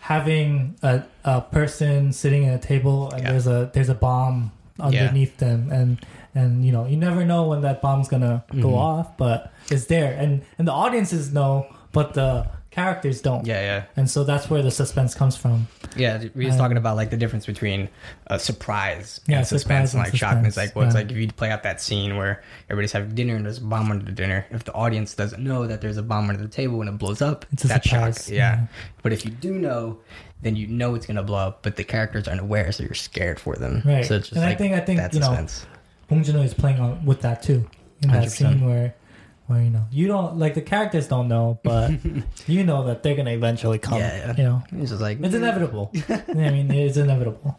having a, a person sitting at a table and Yeah. there's a there's a bomb underneath them and and you know you never know when that bomb's gonna go Mhm. off but it's there and and the audiences know but the characters don't Yeah, yeah. and so that's where the suspense comes from Yeah, we was talking about like the difference between uh, surprise Yeah, and suspense surprise and like shock. And it's like, well, it's like if you play out that scene where everybody's having dinner and there's a bomb under the dinner, if the audience doesn't know that there's a bomb under the table and it blows up, It's a that's shock. Yeah. yeah. But if you do know, then you know it's gonna blow up, but the characters aren't aware, so you're scared for them. Right. So it's just And I think- I think, that you know, suspense. Bong Joon-ho is playing on with that too in that 100%. scene where where you know you don't like the characters don't know but you know that they're gonna eventually come Yeah, yeah. you know It's just like it's mm. inevitable i mean it's inevitable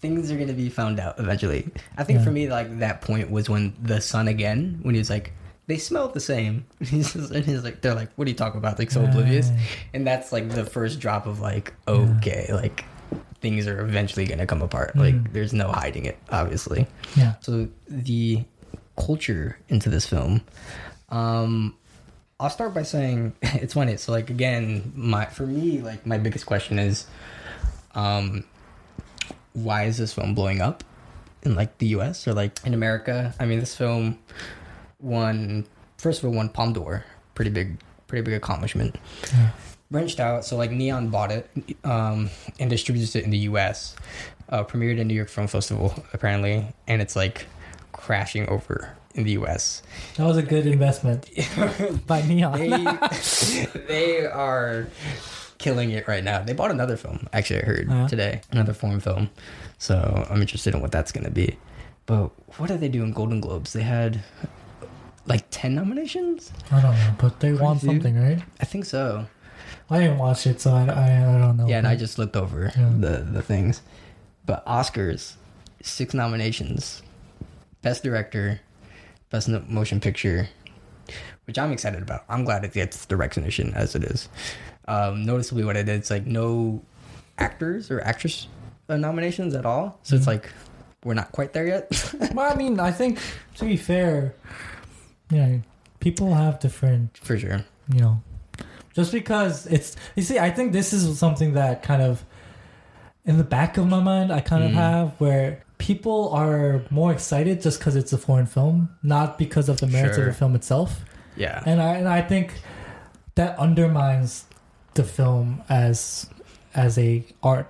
things are gonna be found out eventually. I think Yeah. for me, like that point was when the son again, when he was like, they smell the same. He's just, and he's like, they're like, what are you talking about? Like so oblivious, Right. and that's like the first drop of like, okay, like things are eventually gonna come apart. Mm. Like there's no hiding it, obviously. yeah So the culture into this film, um, I'll start by saying it's funny. So like again, my for me like my biggest question is, um, why is this film blowing up in like the U.S. or like in America? I mean, this film won first of all won Palme d'Or, pretty big, pretty big accomplishment. Yeah. Branched out, so like Neon bought it um, and distributes it in the U.S. Uh, premiered in New York Film Festival apparently, and it's like crashing over in the U.S. that was a good investment by neon they they are killing it right now. They bought another film. Actually, I heard Uh-huh. today another foreign film. So I'm interested in what that's gonna be. But what did they do in Golden Globes? They had like ten nominations. I don't know, but they won something, right? I think so. I didn't watch it, so I, I, I don't know. Yeah, and I just looked over Yeah. the the things. But Oscars, six nominations: Best Director, Best Motion Picture, which I'm excited about. I'm glad it gets the recognition as it is. Um, noticeably, what it did, it's like no actors or actress uh, nominations at all. So it's Mm-hmm. like we're not quite there yet. Well, I mean, I think to be fair, you know, people have different, For sure. you know, just because it's. You see, I think this is something that kind of, in the back of my mind, I kind of Mhm. have where people are more excited just because it's a foreign film, not because of the merits Sure. of the film itself. Yeah. and I and I think that undermines the film as as a art.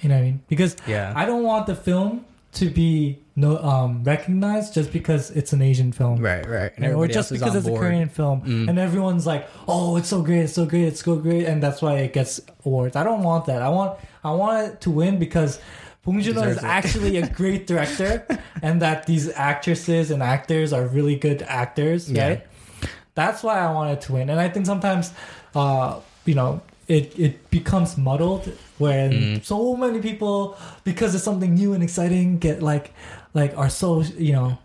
You know what I mean? Because Yeah. I don't want the film to be no um recognized just because it's an Asian film. right, right. And or just because it's a. Korean film Mm. and everyone's like, "Oh, it's so great, it's so great, it's so great," and that's why it gets awards. I don't want that. I want I want it to win because Bong Joon-ho is it. actually a great director, and that these actresses and actors are really good actors, Yeah. right? That's why I want it to win. And I think sometimes, uh, you know, it it becomes muddled when Mm. so many people because it's something new and exciting get like like are so you know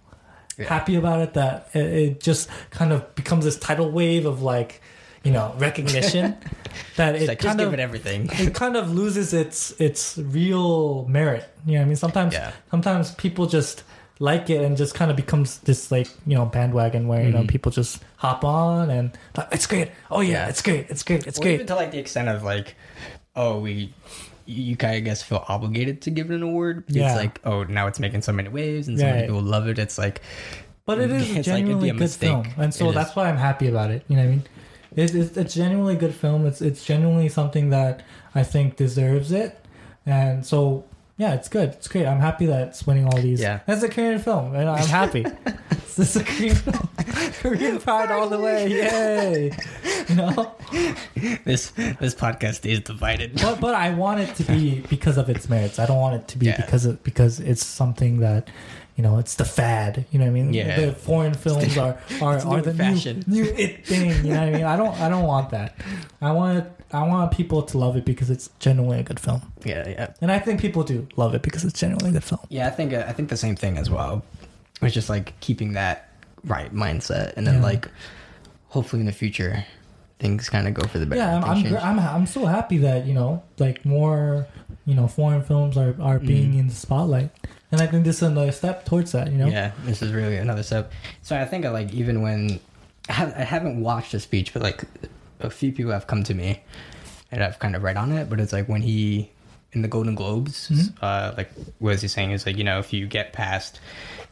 Yeah. happy about it that it, it just kind of becomes this tidal wave of like you know recognition that it like, kind of it everything. it kind of loses its its real merit. You know what I mean? Sometimes Yeah. sometimes people just like it and just kind of becomes this like you know bandwagon where you know Mhm. people just hop on and it's great. Oh yeah, Yeah. it's great. It's great. It's great. even to like the extent of like, oh, we, you kind of guess feel obligated to give it an award. Yeah. It's like, oh, now it's making so many waves and so many people love it. It's like, But it is It's a like genuinely a good mistake. film, and so It is. that's why I'm happy about it. You know what I mean? It's, it's, it's genuinely good film. It's it's genuinely something that I think deserves it, and so yeah, it's good. It's great. I'm happy that it's winning all these. Yeah. that's a Korean film, and I'm happy. it's just a Korean film. Korean pride all the way. Yay! You know, this this podcast is divided. but but I want it to be because of its merits. I don't want it to be Yeah. because of because it's something that. You know, it's the fad. You know what I mean? Yeah. The foreign films are are, it's are new the fashion. new new it thing. You know what I mean? I don't I don't want that. I want it, I want people to love it because it's genuinely a good film, Yeah, yeah, and I think people do love it because it's genuinely a good film. yeah. I think uh, I think the same thing as well. It's just like keeping that right mindset, and then Yeah. like hopefully in the future things kind of go for the better. Yeah, I'm I'm, I'm I'm so happy that you know like more you know foreign films are are being Mm. in the spotlight, and I think this is another step towards that. You know, Yeah, this is really another step. So I think I like even when I, have, I haven't watched the speech, but like a few people have come to me and I've kind of read on it. But it's like when he in the Golden Globes, Mhm. uh, like what is he saying is like you know if you get past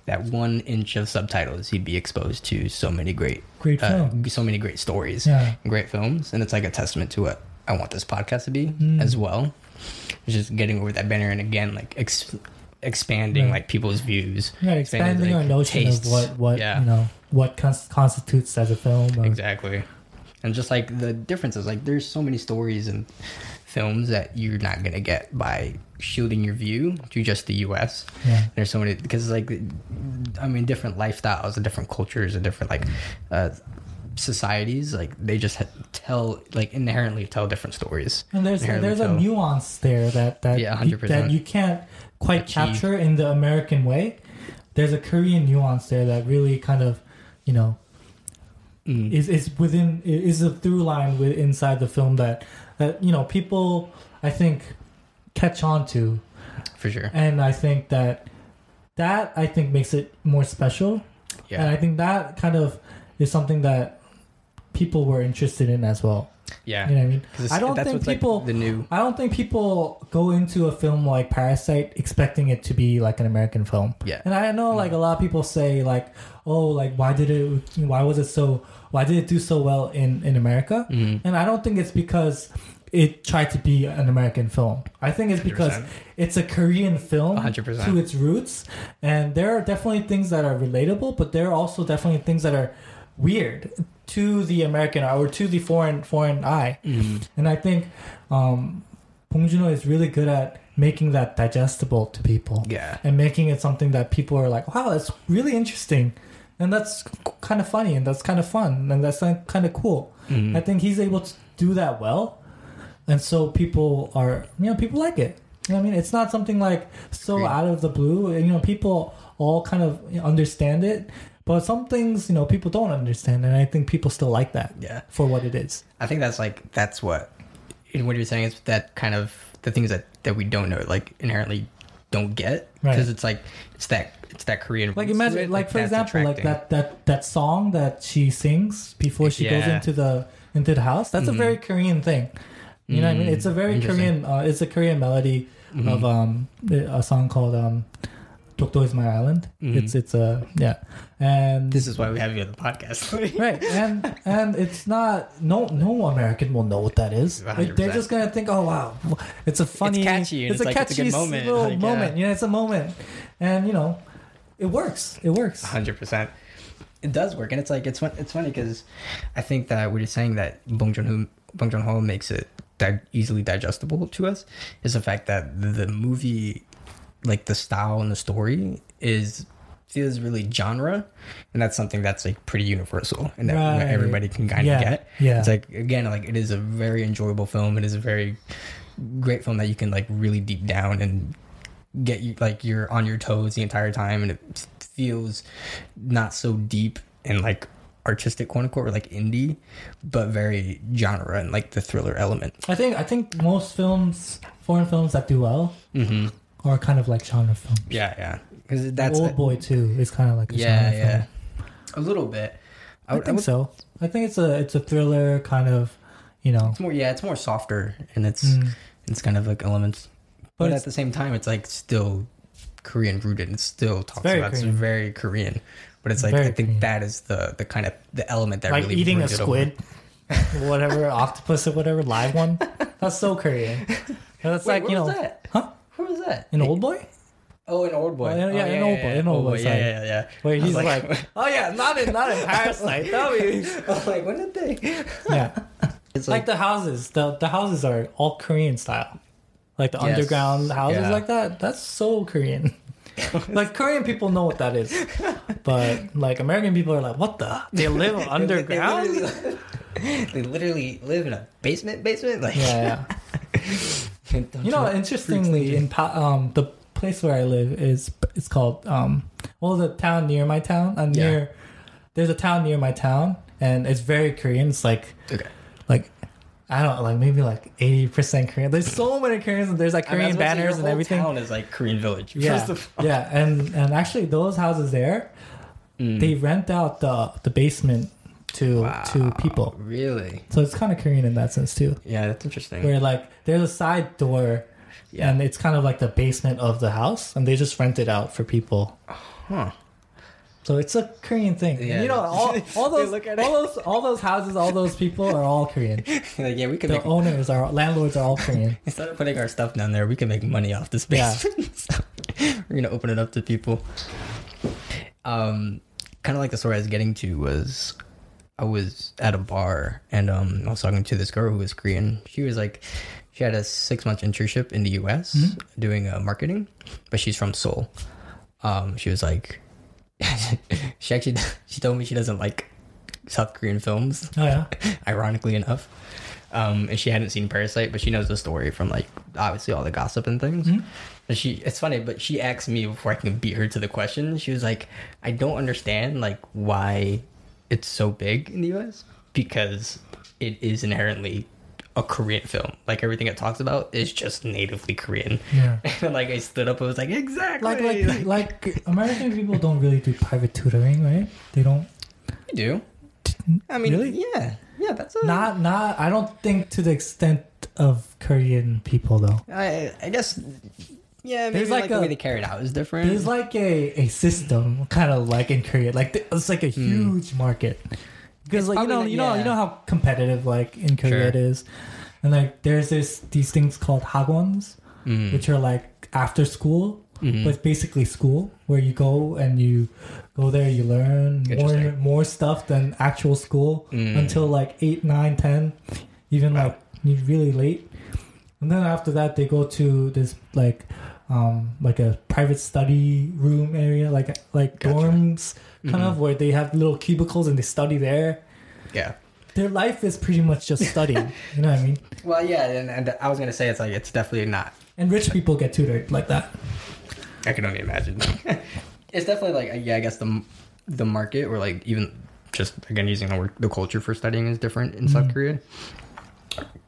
that one inch of subtitles, you'd be exposed to so many great, great uh, so many great stories, Yeah. and great films, and it's like a testament to what I want this podcast to be Mm. as well. It's just getting over that banner and again like ex- expanding Right. like people's views. Yeah, expanding, expanding our like, notion tastes. of what what Yeah. you know what cons- constitutes as a film. Or, Exactly. And just like the differences, like there's so many stories and films that you're not gonna get by shielding your view to just the U.S. Yeah. There's so many because like, I mean, different lifestyles and different cultures and different like uh, societies, like they just tell like inherently tell different stories. And there's Inherently there's a nuance there that that Yeah, you, 100%. that you can't quite Achieve. capture in the American way. There's a Korean nuance there that really kind of, you know, Mm. is is within is a through line with inside the film that that you know people I think catch on to, for sure. and I think that that I think makes it more special, Yeah, and I think that kind of is something that people were interested in as well. yeah. You know what I mean. I don't think what's, like, people. the new. I don't think people go into a film like Parasite expecting it to be like an American film. Yeah. And I know like a lot of people say like, oh, like why did it? Why was it so? Why did it do so well in in America? Mhm. And I don't think it's because it tried to be an American film. I think it's because 100%. it's a Korean film 100%. to its roots, and there are definitely things that are relatable, but there are also definitely things that are weird to the American eye or to the foreign foreign eye. Mhm. And I think um, Bong Joon-ho is really good at making that digestible to people Yeah. and making it something that people are like, wow, that's really interesting. And that's kind of funny and that's kind of fun and that's kind of cool. Mhm. I think he's able to do that well. And so people are, you know, people like it. You know what I mean? It's not something like so out of the blue. And, you know, people all kind of understand it. But some things, you know, people don't understand. And I think people still like that Yeah. for what it is. I think that's like that's what in what you're saying is that kind of the things that that we don't know like inherently don't get Right. because it's like it's that it's that Korean Like imagine, it, like for example, like that that that song that she sings before she goes into the into the house. That's a Mhm. very Korean thing. You know what I mean? Mm, It's a very. Korean. Uh, it's a Korean melody Mhm. of um a song called um Dokdo is my island. Mhm. It's it's a yeah, and This is why we have you on the podcast. right and and it's not no no American will know what that is. Like, they're just gonna think, oh wow, it's a funny, catchy, it's, it's a like- it's a catchy good moment, little like, yeah. moment. You know, it's a moment, and you know, it works. It works. Hundred percent. It does work, and it's like it's fun, it's funny because I think that what you're saying that Bong Joon Ho Bong Joon Ho makes it di- easily digestible to us is the fact that the, the movie, like the style and the story, is feels really genre, and that's something that's like pretty universal and that Right. everybody can kind Yeah, of get. yeah. it's like again, like it is a very enjoyable film. It is a very great film that you can like really deep down and get you like you're on your toes the entire time and it feels not so deep and like artistic quote unquote or like indie but very genre and like the thriller element I think I think most films, foreign films that do well, mm-hmm. Are kind of like genre films. yeah yeah because that's Old Boy too is kind of like a yeah genre yeah film. a little bit I, would- think would- so. I think it's a it's a thriller kind of, you know. it's more yeah it's more softer and it's mm. it's kind of like elements But but, at the same time it's like still korean rooted and still talks very about Korean. it's very korean but it's like Very i think Korean. that is the the kind of the element that like really eating a brings it over. squid, whatever octopus or whatever live one. That's so Korean. That's Wait, like you know, was that? huh? Where was that? An old boy. Oh, an old boy. Oh, yeah, Oh, yeah, an old boy, an old boy, Yeah, yeah, yeah. Was he's like, oh yeah, not in not in Parasite. That'll be I was like, when did they? yeah. It's like the houses the the houses are all korean style like the Yes. underground houses Yeah. like that that's so korean like korean people know what that is but like american people are like what the they live They underground literally, they literally live in a basement. Basement, like yeah yeah you know interestingly in pa- um the place where i live is it's called um well the town near my town uh, Yeah. near there's a town near my town and it's very korean it's like Okay. like I don't know, like maybe like eighty percent Korean. There's so many Koreans and there's like I mean, Korean to say, banners and everything. Town is like Korean village. Yeah, First of all. yeah, and and actually those houses there, Mm. they rent out the the basement to to people. Really? So it's kind of Korean in that sense too. Yeah, that's interesting. Where like there's a side door, Yeah. and it's kind of like the basement of the house, and they just rent it out for people. Huh. So it's a Korean thing. And Yeah. you know, all, all those look at all those all those houses, all those people are all Korean. like, yeah, we could The make owners are landlords are all Korean. instead of putting our stuff down there, we can make money off this Yeah. basement. So, we're gonna open it up to people. Um, kind of like the story I was getting to was, I was at a bar and um, I was talking to this girl who was Korean. She was like, she had a six month internship in the U.S. doing uh, marketing, but she's from Seoul. Um, she was like, she actually she told me she doesn't like South Korean films Oh yeah. ironically enough. Um, and she hadn't seen Parasite, but she knows the story from like obviously all the gossip and things. And she, it's funny, but she asked me before I can beat her to the question. She was like, "I don't understand like why it's so big in the U.S. because it is inherently a Korean film. Like everything it talks about is just natively Korean." Yeah. And like I stood up, and was like, "Exactly." like like like American people don't really do private tutoring, right? They don't. you do. I mean, Really? yeah, yeah. That's a, Not not. I don't think to the extent of Korean people though. I, I guess, yeah. Maybe There's like, like the way they carry it out is different. There's like a, a system, kind of like in Korea. Like it's like a huge market because like you know probably you know you know how competitive like in Korea Sure. it is, and like there's this these things called hagwons, Mm. which are like after school, Mhm. but it's basically school where you go and you go there, you learn more more stuff than actual school Mm. until like eight, nine, ten, even like really late. and then after that they go to this like um like a private study room area like like Gotcha. dorms kind Mhm. of where they have little cubicles and they study there Yeah. their life is pretty much just studying you know what i mean Well, yeah, and, and I was gonna say it's like it's definitely not. and rich people get tutored like that I can only imagine. it's definitely like yeah, I guess the the market or like even just again using the word the culture for studying is different in South Mhm. Korea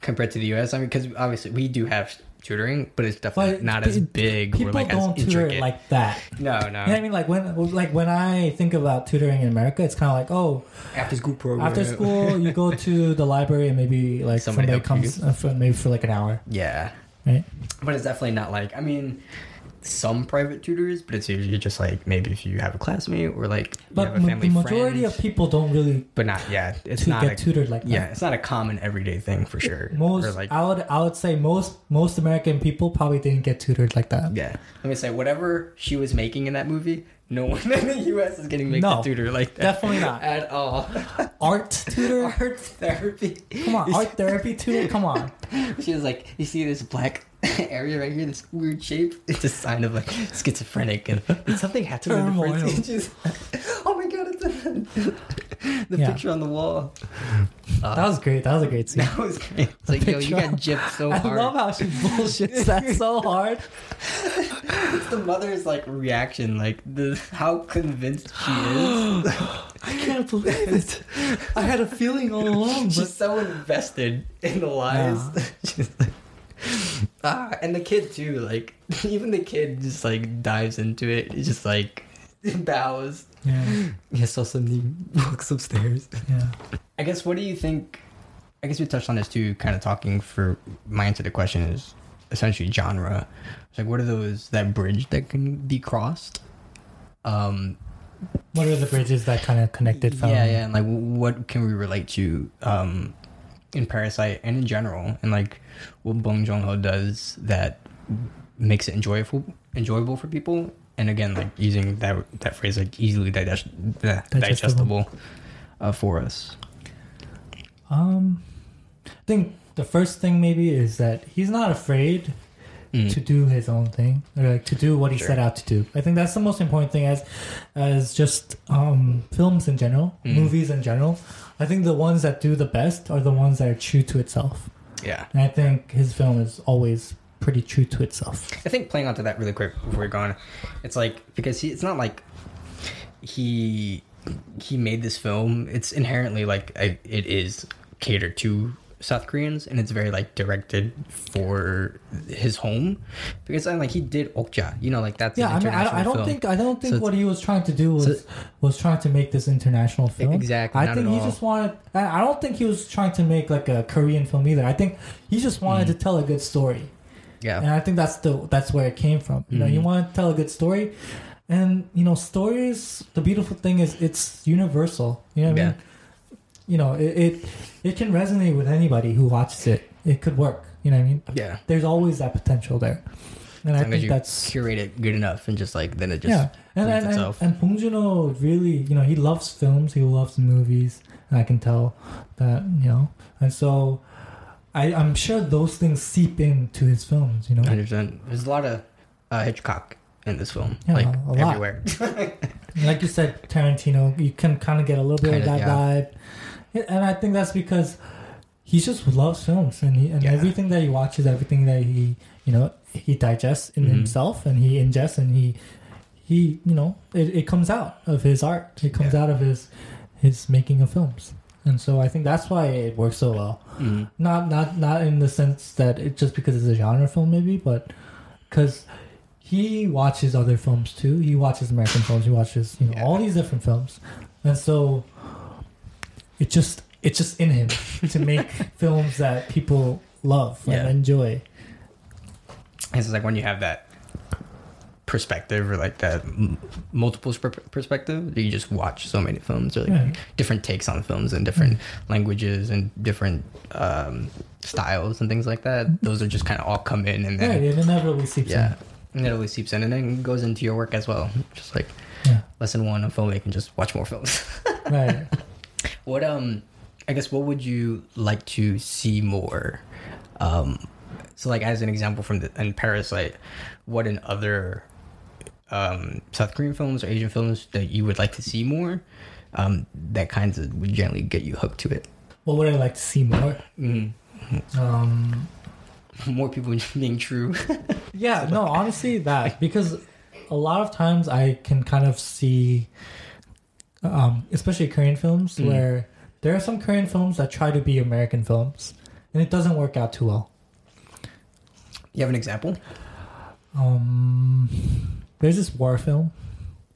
compared to the U.S. I mean, because obviously we do have tutoring, but it's definitely But not as pe- big or people like as don't tutor intricate. like that no, no. you know what I mean? Like when, like when I think about tutoring in America, it's kind of like, oh, after school program. after school you go to the library and maybe like Somebody somebody, help you. comes uh, for, maybe for like an hour, Yeah, right? but it's definitely not like I mean. Some private tutors, but it's usually just like maybe if you have a classmate or like you But have a family the majority friend, of people don't really but not yeah, it's to not get a, tutored like that. yeah, it's not a common everyday thing for sure. Most Or, like I would I would say most most American people probably didn't get tutored like that. Yeah. Let me say, whatever she was making in that movie, no one in the U.S. is getting No, to tutor like that. definitely not. At all. Art tutor? Art therapy. Come on, art therapy tutor? Come on. She was like, you see this black area right here, this weird shape? It's a sign of like schizophrenic and something happen in the Turmoil. oh my god, it's a, the Yeah. picture on the wall. Uh, That was great. That was a great scene. that was great. It's like, yo, you got gypped so hard. I love how she bullshits that so hard. It's the mother's like reaction, like the how convinced she is. I can't believe it. I had a feeling all along, She's so invested in the lies. She's like, ah, and the kid too. Like even the kid just like dives into it. It's just like bows. Yeah, Yeah, so somebody walks upstairs. yeah. I guess. What do you think? I guess we touched on this too. Kind of talking for my answer to the question is essentially genre. It's like what are those that bridge that can be crossed? Um, What are the bridges that kind of connected from? Yeah, yeah, and like what can we relate to um in Parasite and in general, and like what Bong Joon Ho does that makes it enjoyable enjoyable for people. And again, like using that that phrase like easily digest, Digestible. digestible uh, for us. Um, I think the first thing maybe is that he's not afraid Mm. to do his own thing or like to do what he Sure. set out to do. I think that's the most important thing as as just um, films in general, Mm. movies in general. I think the ones that do the best are the ones that are true to itself. Yeah, And I think his film is always pretty true to itself. I think playing onto that really quick before we're going, it's like because he, it's not like he he made this film. It's inherently like a, it is catered to South Koreans, and it's very like directed for his home because I'm like he did Okja, you know, like that's Yeah, an I mean, I, I don't film. think I don't think So what he was trying to do was so- was trying to make this international film. Exactly, I think he all. just wanted. I I don't think he was trying to make like a Korean film either. I think he just wanted Mm. to tell a good story, and yeah, I think that's the that's where it came from. You know, you Mhm. want to tell a good story, and you know, stories. The beautiful thing is it's universal. You know what I mean? You know, it, it it can resonate with anybody who watches it. It could work. You know what I mean? yeah. There's always that potential there, and I think that's curate it good enough, and just like then it just yeah, and and, and, itself. and Bong Joon-ho really, you know, he loves films, he loves movies, and I can tell that, you know, and so I, I'm sure those things seep into his films, you know. hundred percent. There's a lot of uh, Hitchcock in this film, Yeah, like a lot. everywhere. Like you said, Tarantino, you can kind of get a little bit Kinda, that yeah. vibe, and I think that's because he just loves films, and he and Yeah. everything that he watches, everything that he, you know, he digests in Mhm. himself, and he ingests, and he, he, you know, it, it comes out of his art. It comes out of his his making of films, and so I think that's why it works so well. Mhm. Not not not in the sense that it just because it's a genre film, maybe, but because he watches other films too. He watches American films. He watches you know Yeah. all these different films, and so it just it's just in him to make films that people love Yeah. and enjoy. It's like when you have that perspective or like that m- multiple sp- perspective, you just watch so many films or like Yeah. different takes on films and different languages and different um, styles and things like that. Those are just kind of all come in and Yeah, then it inevitably seeps yeah, and it always seeps in and then goes into your work as well. Just like. Yeah, lesson one of filmmaking, just watch more films. right. What um, I guess what would you like to see more, um, So, like as an example from the in Parasite, what in other um, South Korean films or Asian films that you would like to see more? Um, that kinds of would generally get you hooked to it. What would I like to see more? Mm. Um, More people being true. yeah, no, honestly, that because a lot of times I can kind of see, um, especially Korean films, Mm. where there are some Korean films that try to be American films, and it doesn't work out too well. you have an example? Um, there's this war film,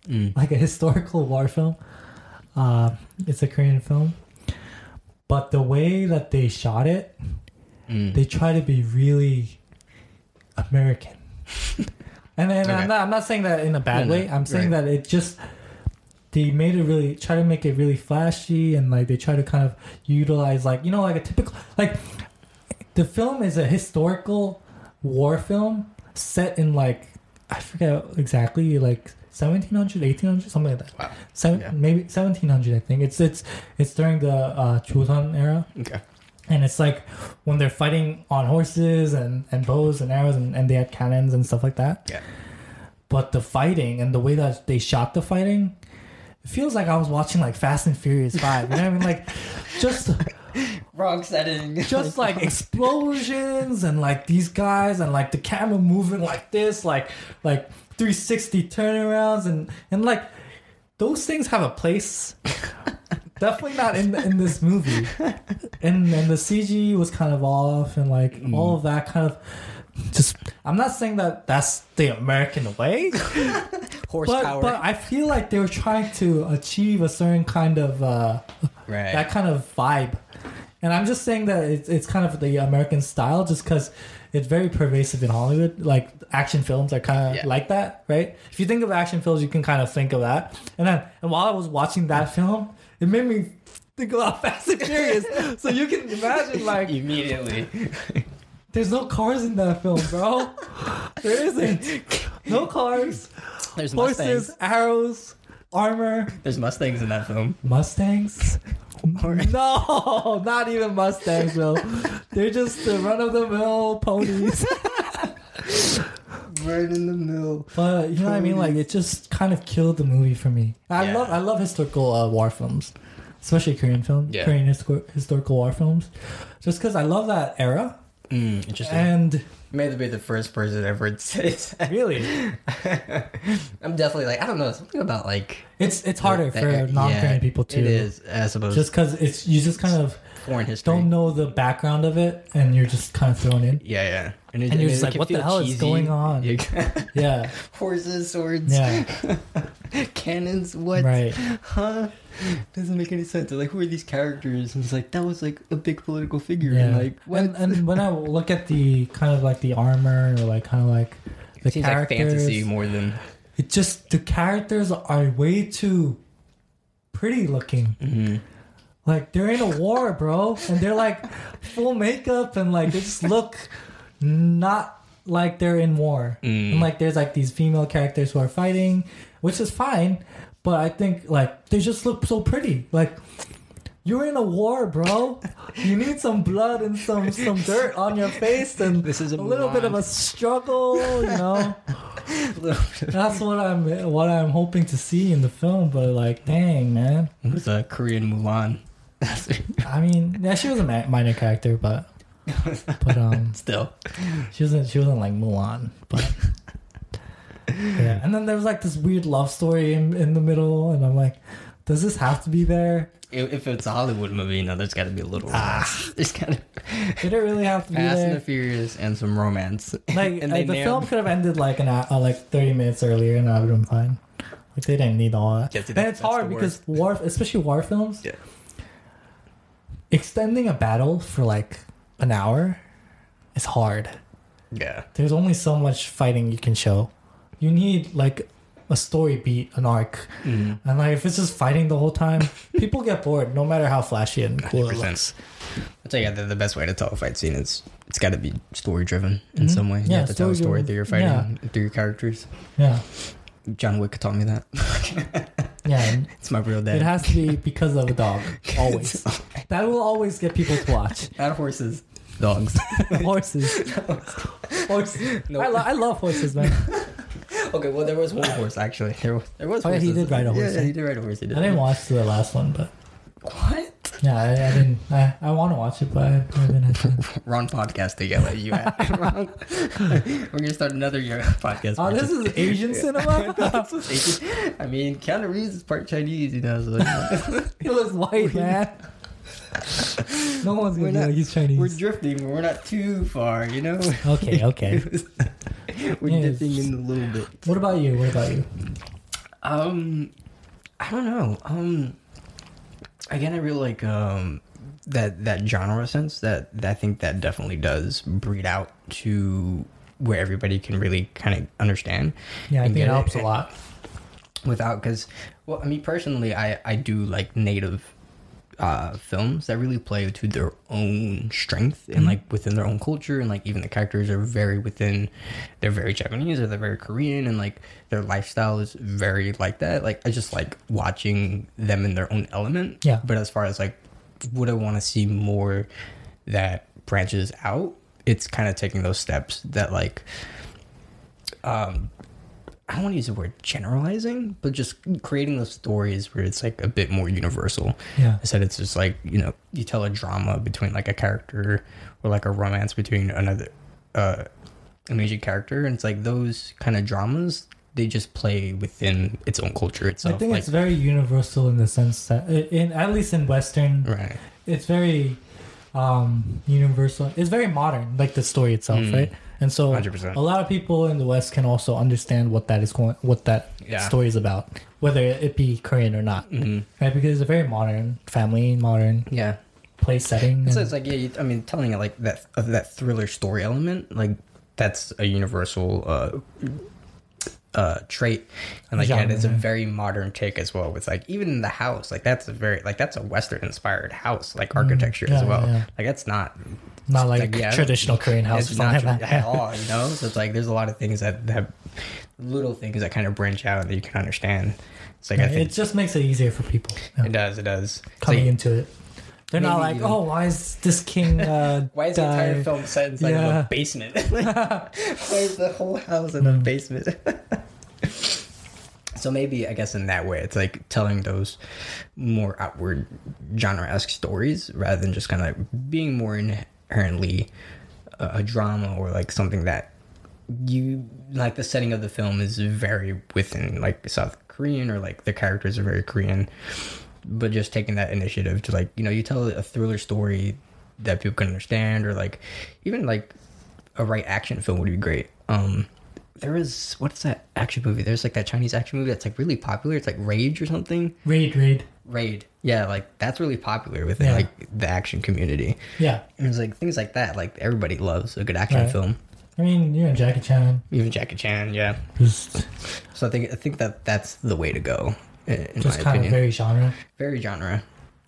Mm. like a historical war film. Uh, it's a Korean film, but the way that they shot it, Mm. they try to be really American. and then Okay. I'm not I'm not saying that in a bad No, no, way. I'm saying right. that it just they made it really try to make it really flashy and like they try to kind of utilize like you know like a typical like the film is a historical war film set in like I forget exactly like 1700 1800 something like that. Wow. Seven, Yeah. maybe 1700 I think. It's it's it's during the uh Joseon era Okay. and it's like when they're fighting on horses and, and bows and arrows and, and they had cannons and stuff like that Yeah. but the fighting and the way that they shot the fighting it feels like i was watching like fast and furious 5 you know what i mean like just Wrong setting. just like explosions and like these guys and like the camera moving like this like like 360 turnarounds and and like those things have a place definitely not in in this movie and and the cg was kind of off and like all of that kind of just i'm not saying that that's the american way but horsepower. but i feel like they were trying to achieve a certain kind of uh right. that kind of vibe. And I'm just saying that it's, it's kind of the American style just because it's very pervasive in Hollywood. Like action films are kind of Yeah. like that, right? If you think of action films, you can kind of think of that. And then, and while I was watching that film, it made me think about Fast and Furious. so you can imagine, like, Immediately. there's no cars in that film, bro. there isn't. No cars, There's horses, Mustangs. arrows, armor. There's Mustangs in that film. Mustangs? no, not even Mustangs, bro. They're just the run of the mill ponies. Right in the mill. But you know what I mean? Like it just kind of killed the movie for me. I Yeah. love I love historical uh, war films, especially Korean film, Yeah. Korean histor- historical war films, just because I love that era. Mm, interesting. And You may be the first person ever to say that. really, I'm definitely like I don't know something about like it's it's harder that- for yeah, non-Korean people too. It is, I suppose. just because it's you just kind of foreign history. don't know the background of it, and you're just kind of thrown in. Yeah, yeah. And, And you're just like, what the hell is going on? Yeah. Yeah, Horses, swords, yeah, cannons. What? right. Huh? Doesn't make any sense. They're like, who are these characters? And it's like that was like a big political figure. Yeah. And like, what? And, and when I look at the kind of like the armor or like kind of like the it seems like characters, fantasy more than. it just the characters are way too pretty looking. Mm-hmm. Like they're in a war, bro, and they're like full makeup and like they just look not like they're in war. Mm. And like there's like these female characters who are fighting, which is fine, but I think like they just look so pretty. Like you're in a war, bro. You need some blood and some some dirt on your face and This is a a little bit of a struggle, you know. That's what I'm what I'm hoping to see in the film, but like, dang man. It was a Korean Mulan. I mean, yeah, she was a minor character, but but um, Still. she wasn't she wasn't like Mulan, but yeah. And then there was like this weird love story in in the middle, and I'm like, does this have to be there? If, if it's a Hollywood movie, no, there's got to be a little romance. There's got to Did it really have to be Fast and there? the Furious and some romance. Like, and like, the film could have ended like an uh, like 30 minutes earlier, and I would have been fine. Like they didn't need all that. Yeah, see, and it's hard because war, especially war films, Yeah. extending a battle for like an hour is hard. Yeah. There's only so much fighting you can show. You need like a story beat, an arc, Mm. and like if it's just fighting the whole time, people get bored. No matter how flashy and cool it 100%. looks. I'll tell you, the, the best way to tell a fight scene is it's got to be story driven in Mhm. some way. You Yeah, have to tell a story story-driven. through your fighting, through your characters. Yeah, John Wick taught me that. yeah. it's my real dad. It has to be because of a dog. Always. that will always get people to watch. Not horses. dogs. horses. horses. No. I, lo- I love horses, man. Okay, well there was one horse actually. There was there was. Oh, yeah, he did ride a horse, Yeah, yeah, he did ride a horse. He did. I didn't watch the last one, but What? yeah, I, I didn't. I, I want to watch it, but I haven't had time. Wrong podcast to yell at you at. Wrong. We're gonna start another year podcast. Oh, this is Asian cinema. Asian. I mean, Keanu Reeves is part Chinese, you know. So, you know. he looks white, man. No one's We're gonna be not- like he's Chinese. We're drifting, but we're not too far, you know. Okay, okay. we're Yeah, dipping in a little bit. What about you? What about you? Um, I don't know. Um, again, I really like um that that genre sense. That, that I think that definitely does breed out to where everybody can really kind of understand. Yeah, I think it helps a lot. Without, because well, I mean, personally, I I do like native. Uh, films that really play to their own strength and like within their own culture and like even the characters are very within they're very Japanese or they're very Korean and like their lifestyle is very like that. Like I just like watching them in their own element. Yeah. But as far as like would I want to see more that branches out, it's kind of taking those steps that like um I don't want to use the word generalizing, but just creating those stories where it's like a bit more universal. Yeah. I said it's just like, you know, you tell a drama between like a character or like a romance between another uh a major character and it's like those kind of dramas they just play within its own culture itself. I think like, it's very universal in the sense that, in at least in Western, right. it's very um universal. It's very modern, like the story itself, Mm. right? And so 100%. a lot of people in the West can also understand what that is going, what that Yeah. story is about, whether it be Korean or not, Mhm. right? Because it's a very modern family, modern Yeah. place setting. So it's like yeah, you, I mean, telling it like that of that thriller story element, like that's a universal uh, uh, trait, and like yeah, it's a very modern take as well. With like even in the house, like that's a very like that's a Western inspired house, like architecture as Mm, yeah, well. yeah. Like that's not not like, like, yeah, traditional Korean house. it's not like that. at all, you know. So it's like there's a lot of things that have little things that kind of branch out that you can understand. It's like I think it just makes it easier for people yeah, it does. It does. Coming like, into it. They're not like, oh, why is this king? Uh, Why is the entire film set inside of Yeah. a basement? Why is the whole house in a Mm. basement? so maybe I guess in that way, it's like telling those more outward genre-esque stories rather than just kind of being more inherently a, a drama or like something that you like. The setting of the film is very within like South Korean or like the characters are very Korean. But just taking that initiative to like you know you tell a thriller story that people can understand or like even like a right action film would be great. Um there is what's that action movie? There's like that chinese action movie that's like really popular. It's like rage or something. Raid, raid. raid yeah like that's really popular within Yeah. like the action community Yeah, and it's like things like that like everybody loves a good action Right. film I mean, you know, Jackie Chan. even jackie chan yeah Just, so i think i think that that's the way to go in, just my kind opinion of very genre. very genre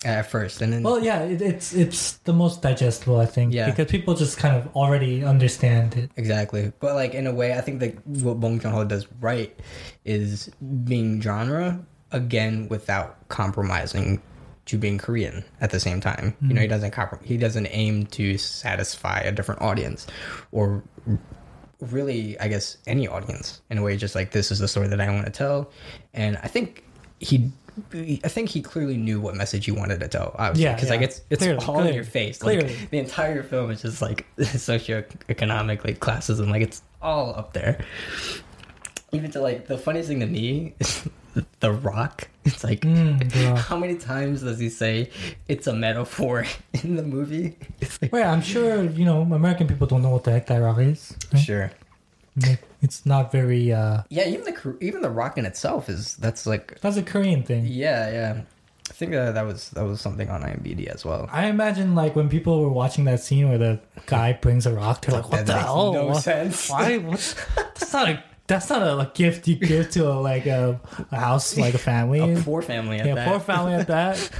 at first and then Well, yeah, it, it's it's the most digestible, I think. Yeah. Because people just kind of already understand it. Exactly, but like in a way, I think that what Bong Joon Ho does right is being genre again without compromising to being Korean at the same time. You know, he mm-hmm. doesn't comprom- he doesn't aim to satisfy a different audience or really, I guess, any audience in a way. Just like this is the story that I want to tell, and I think he. I think he clearly knew what message he wanted to tell. Obviously, Yeah, because like yeah. it's it's Clearly, all clearly, in your face. clearly. Like the entire film is just like socioeconomic like classism like it's all up there even to like the funniest thing to me is the rock it's like Mm, how many times does he say it's a metaphor in the movie it's like Wait, I'm sure you know American people don't know what the heck that rock is. right? sure It's not very. uh yeah even the even the rock in itself is that's like That's a Korean thing. yeah yeah i think that, that was that was something on imdb as well I imagine like when people were watching that scene where the guy brings a rock, they're like, "What That the makes hell? no What- sense. Why? What? That's not a. That's not a like, gift you give to a like a, a house like a family. a poor family at yeah, that. poor family at that.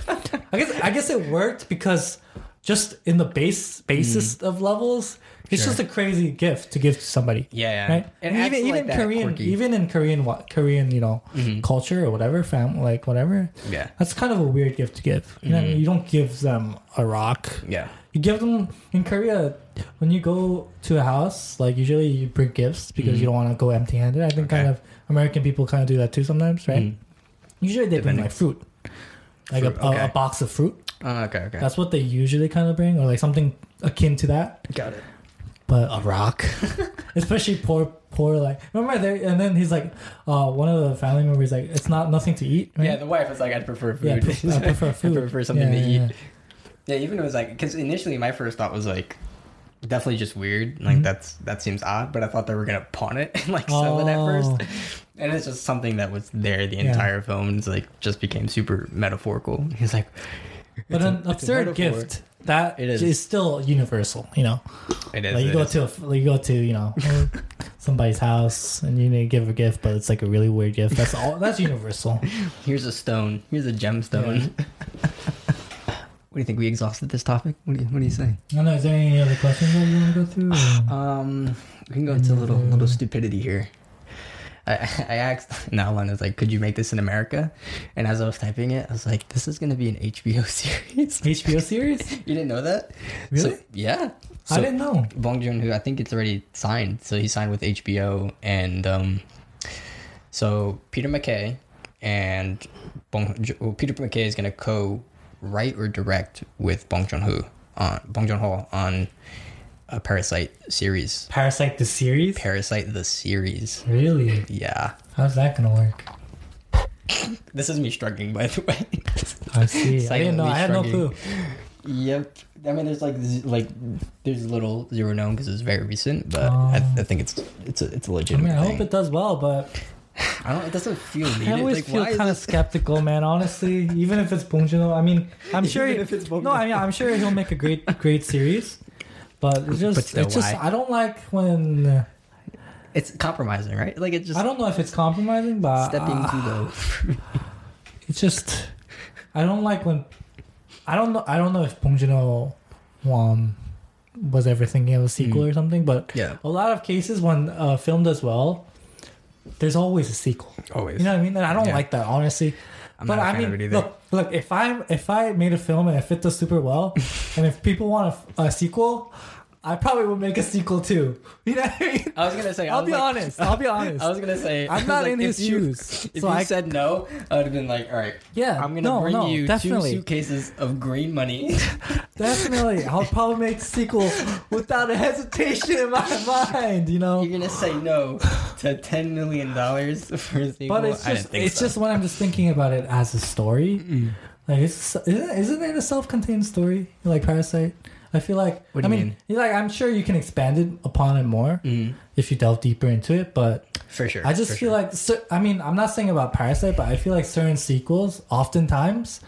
I guess I guess it worked because just in the base basis Mm. of levels, It's Sure. just a crazy gift to give to somebody. Yeah, yeah. Right. And acts even like even that Korean, quirky. even in Korean, what Korean, you know, Mhm. culture or whatever, fam, like whatever. Yeah. That's kind of a weird gift to give. You know, mean? Mhm. you don't give them a rock. Yeah. You give them in Korea when you go to a house. Like usually you bring gifts because Mhm. you don't want to go empty-handed. I think kind of American people kind of do that too sometimes, right? Mm. Usually they bring like fruit, like Fruit, a, a, okay. a box of fruit. Oh, okay, okay. That's what they usually kind of bring, or like something akin to that. Got it. But A rock. especially poor, poor like remember there. And then he's like, uh, one of the family members like, it's not nothing to eat. Right? Yeah, the wife is like, I'd prefer food. Yeah, I prefer food. I prefer something Yeah, to eat. yeah, Yeah, even it was like because initially my first thought was like definitely just weird. Like Mhm. that's that seems odd, but I thought they were gonna pawn it and like sell it at first. Oh. And it's just something that was there the Yeah. entire film. It's like just became super metaphorical. He's like, But an a absurd gift that It is. is. still universal. You know, It is. like you it go is. to a, like you go to you know somebody's house and you need to give a gift, but it's like a really weird gift. That's all. That's universal. Here's a stone. Here's a gemstone. what do you think? We exhausted this topic. What do you What do you say? I don't know. Is there any other questions that you want to go through? or- Um, we can go into a little little stupidity here. I, I asked Nalan, I was like, "Could you make this in America?" And as I was typing it, I was like, "This is gonna be an HBO series." HBO series? you didn't know that? Really? So- yeah. I didn't know. Bong Joon Ho, I think it's already signed. So he signed with HBO, and um, so Peter McKay and Bong well, Peter McKay is gonna co-write or direct with Bong Joon Ho on Bong Joon Ho on a Parasite series. Parasite the series? Parasite the series. Really? Yeah. How's that gonna work? This is me struggling, by the way. I see. I didn't know. I had no clue. Yep. I mean, there's like like there's little zero known because it's very recent, but Oh. I, I think it's it's a it's a legitimate mean, I thing. hope it does well, but I don't. It doesn't feel needed. I always like, feel kind of skeptical, man. Honestly, even if it's Bong I mean, I'm sure. He, if it's Bong no, I mean, I'm sure he'll make a great, great series. But it's just, But still, it's just? I don't like when. It's compromising, right? Like it just I don't know if it's compromising, but stepping uh, too low. it's just, I don't like when. I don't know. I don't know if Bong Joon-ho, um, was ever thinking of a sequel Mm. or something, but yeah, a lot of cases when a film does well, there's always a sequel. always. You know what I mean? And I don't Yeah. like that, honestly. I'm but I mean, look, look. If I if I made a film and it fit does super well, and if people want a, a sequel, I probably would make a sequel too. You know what I mean? I was gonna say. I I'll be like- honest. I'll be honest. I was gonna say. I'm not like, in his you- shoes, If so you I said no, I would have been like, all right. yeah. I'm gonna no, bring no, you definitely, two suitcases of green money. definitely. I'll probably make a sequel without a hesitation in my mind. You know. You're gonna say no to ten million dollars for a sequel. But it's I just it's so. just when I'm just thinking about it as a story. Like, it's, isn't, isn't it a self-contained story like Parasite? I feel like. What do I you mean, mean? like I'm sure you can expand it upon it more Mm, if you delve deeper into it. But for sure. I just feel sure. like, I mean, I'm not saying about Parasite, but I feel like certain sequels, oftentimes,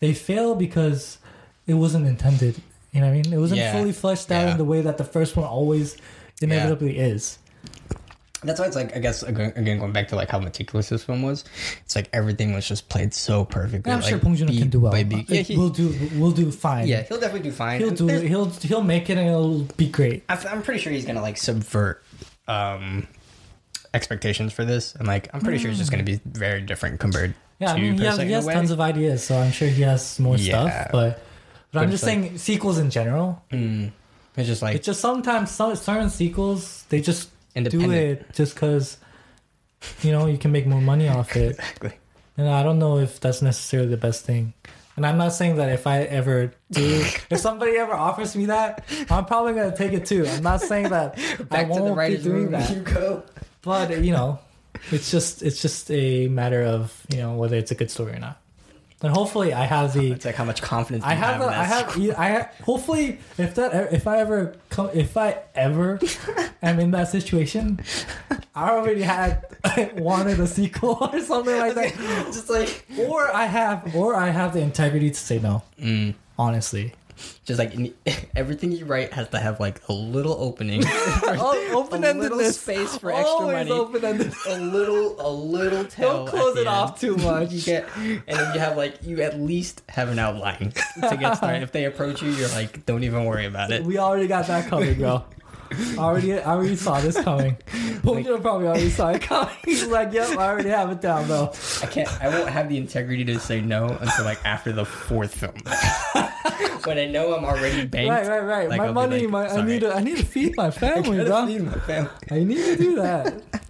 they fail because it wasn't intended. You know what I mean? It wasn't Yeah. fully fleshed out Yeah. in the way that the first one always inevitably is. That's why it's like I guess again going back to like how meticulous this film was. It's like everything was just played so perfectly. And I'm like, sure Bong Joon-ho can do well. Yeah, he, we'll do. We'll do fine. yeah, he'll definitely do fine. He'll do. He'll he'll make it and it'll be great. I'm pretty sure he's gonna like subvert um expectations for this, and like I'm pretty sure it's just gonna be very different compared Yeah, to I mean, he has, he has tons of ideas, so I'm sure he has more Yeah. stuff. But but, I'm just like- saying sequels in general. Mm. It's just like It's just sometimes some certain sequels they just do it just because you know you can make more money off it. Exactly. And I don't know if that's necessarily the best thing. And I'm not saying that if I ever do, if somebody ever offers me that, I'm probably gonna take it too. I'm not saying that I Back to the won't be doing that. You go. But you know, it's just it's just a matter of you know whether it's a good story or not. And hopefully, I have the It's like how much confidence I have the I have? I have, hopefully if that if I ever come if I ever am in that situation, I already had wanted a sequel or something like that, just like or I have or I have the integrity to say no. mm, Honestly, just like in- everything you write has to have like a little opening, oh, a little space for extra money, a little a little tail. Don't close it off too much. you get, and then you have like you at least have an outline to get started. if they approach you, you're like, don't even worry about it. We already got that covered, bro. Already, I already saw this coming. Bong Joon-ho probably already saw it coming. He's like, "Yep, I already have it down though." I can't. I won't have the integrity to say no until like after the fourth film. when I know I'm already banked. Right, right, right. Like, my money, like, my, I need to, I need to feed my family, I bro. feed my family. I need to do that.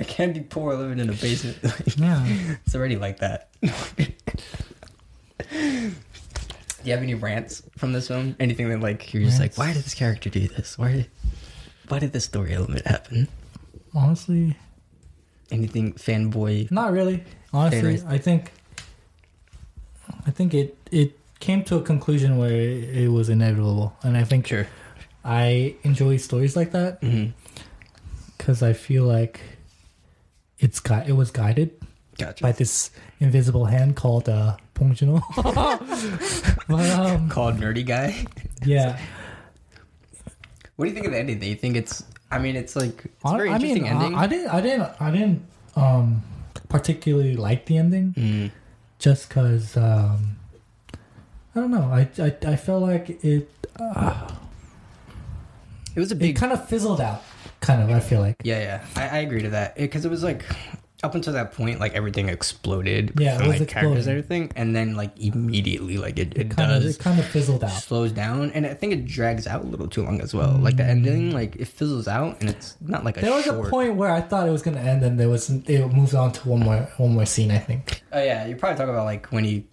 I can't be poor living in a basement. Yeah. it's already like that. Do you have any rants from this film? Anything that like you're just like, why did this character do this? Why did, why did this story element happen? Honestly, Anything fanboy? not really. Honestly? I think, I think it it came to a conclusion where it, it was inevitable, and I think Sure. I enjoy stories like that because I feel like it's got it was guided Gotcha. by this invisible hand called uh Bong Joon-ho. but um, Called nerdy guy. yeah, What do you think of the ending? Do you think it's? I mean, it's like it's I, very I interesting mean, ending. I, I didn't, I didn't, I didn't um particularly like the ending Mm. just because um I don't know. I I, I felt like it uh, It was a it big. kind of fizzled out. Kind of, I feel like. yeah, yeah. I, I agree to that because it, was like up until that point, like everything exploded. Yeah, it like characters and everything, and then like immediately, like it, it, Kind of, does it kind of fizzled out. slows down, and I think it drags out a little too long as well. Like the ending, like it fizzles out, and it's not like a Mm. There was short. a point where I thought it was gonna end, and there was it moved on to one more one more scene. I think. Oh yeah, you're probably talking about like when he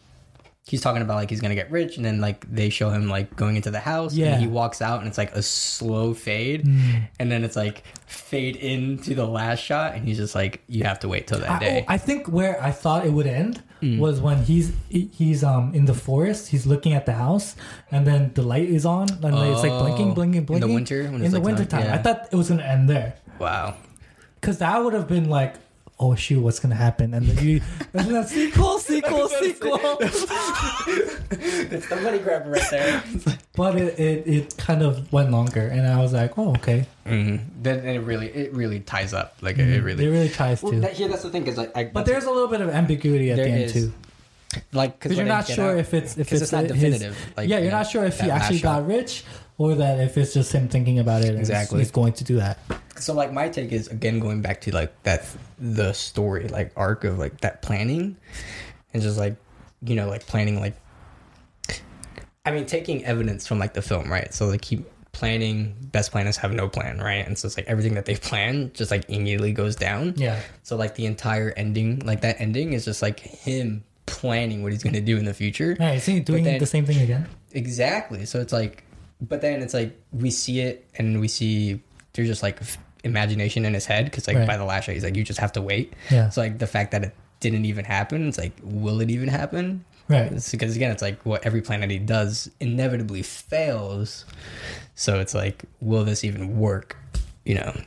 he's talking about like he's gonna get rich, and then like they show him like going into the house, Yeah. and he walks out, and it's like a slow fade, Mm. and then it's like fade into the last shot, and he's just like, you have to wait till that I, day. oh, I think where I thought it would end Mm. was when he's he's um in the forest. He's looking at the house, and then the light is on, and it's like blinking, Oh, blinking, in the blinking. winter, when in the like, winter time, I thought it was gonna end there. wow. Because that would have been like, oh shoot, what's gonna happen? And then you, and then sequel, sequel, sequel. It's the money grabber right there. But it, it, it kind of went longer, and I was like, oh okay. mm Then it really it really ties up. Like it really. It really tries well, to. that, here that's the thing because like I, but there's a little bit of ambiguity at the end is. too, like because you're not sure out- if it's if 'cause it's, it's not his- definitive. Like, yeah, you you're know, not sure if he that last actually shot. got rich or that if it's just him thinking about it Exactly. he's, going to do that. So like my take is again going back to like that the story like arc of like that planning and just like you know like planning like I mean taking evidence from like the film right so they keep planning best planners have no plan right and so it's like everything that they plan just like immediately goes down Yeah, so like the entire ending like that ending is just like him planning what he's gonna do in the future yeah. Is he doing then- the same thing again? Exactly. So it's like, but then it's like we see it and we see there's just like imagination in his head because like Right. by the last shot he's like you just have to wait. Yeah, So like the fact that it didn't even happen, it's like will it even happen? right. It's because again, it's like what every plan that he does inevitably fails. So it's like, will this even work? You know.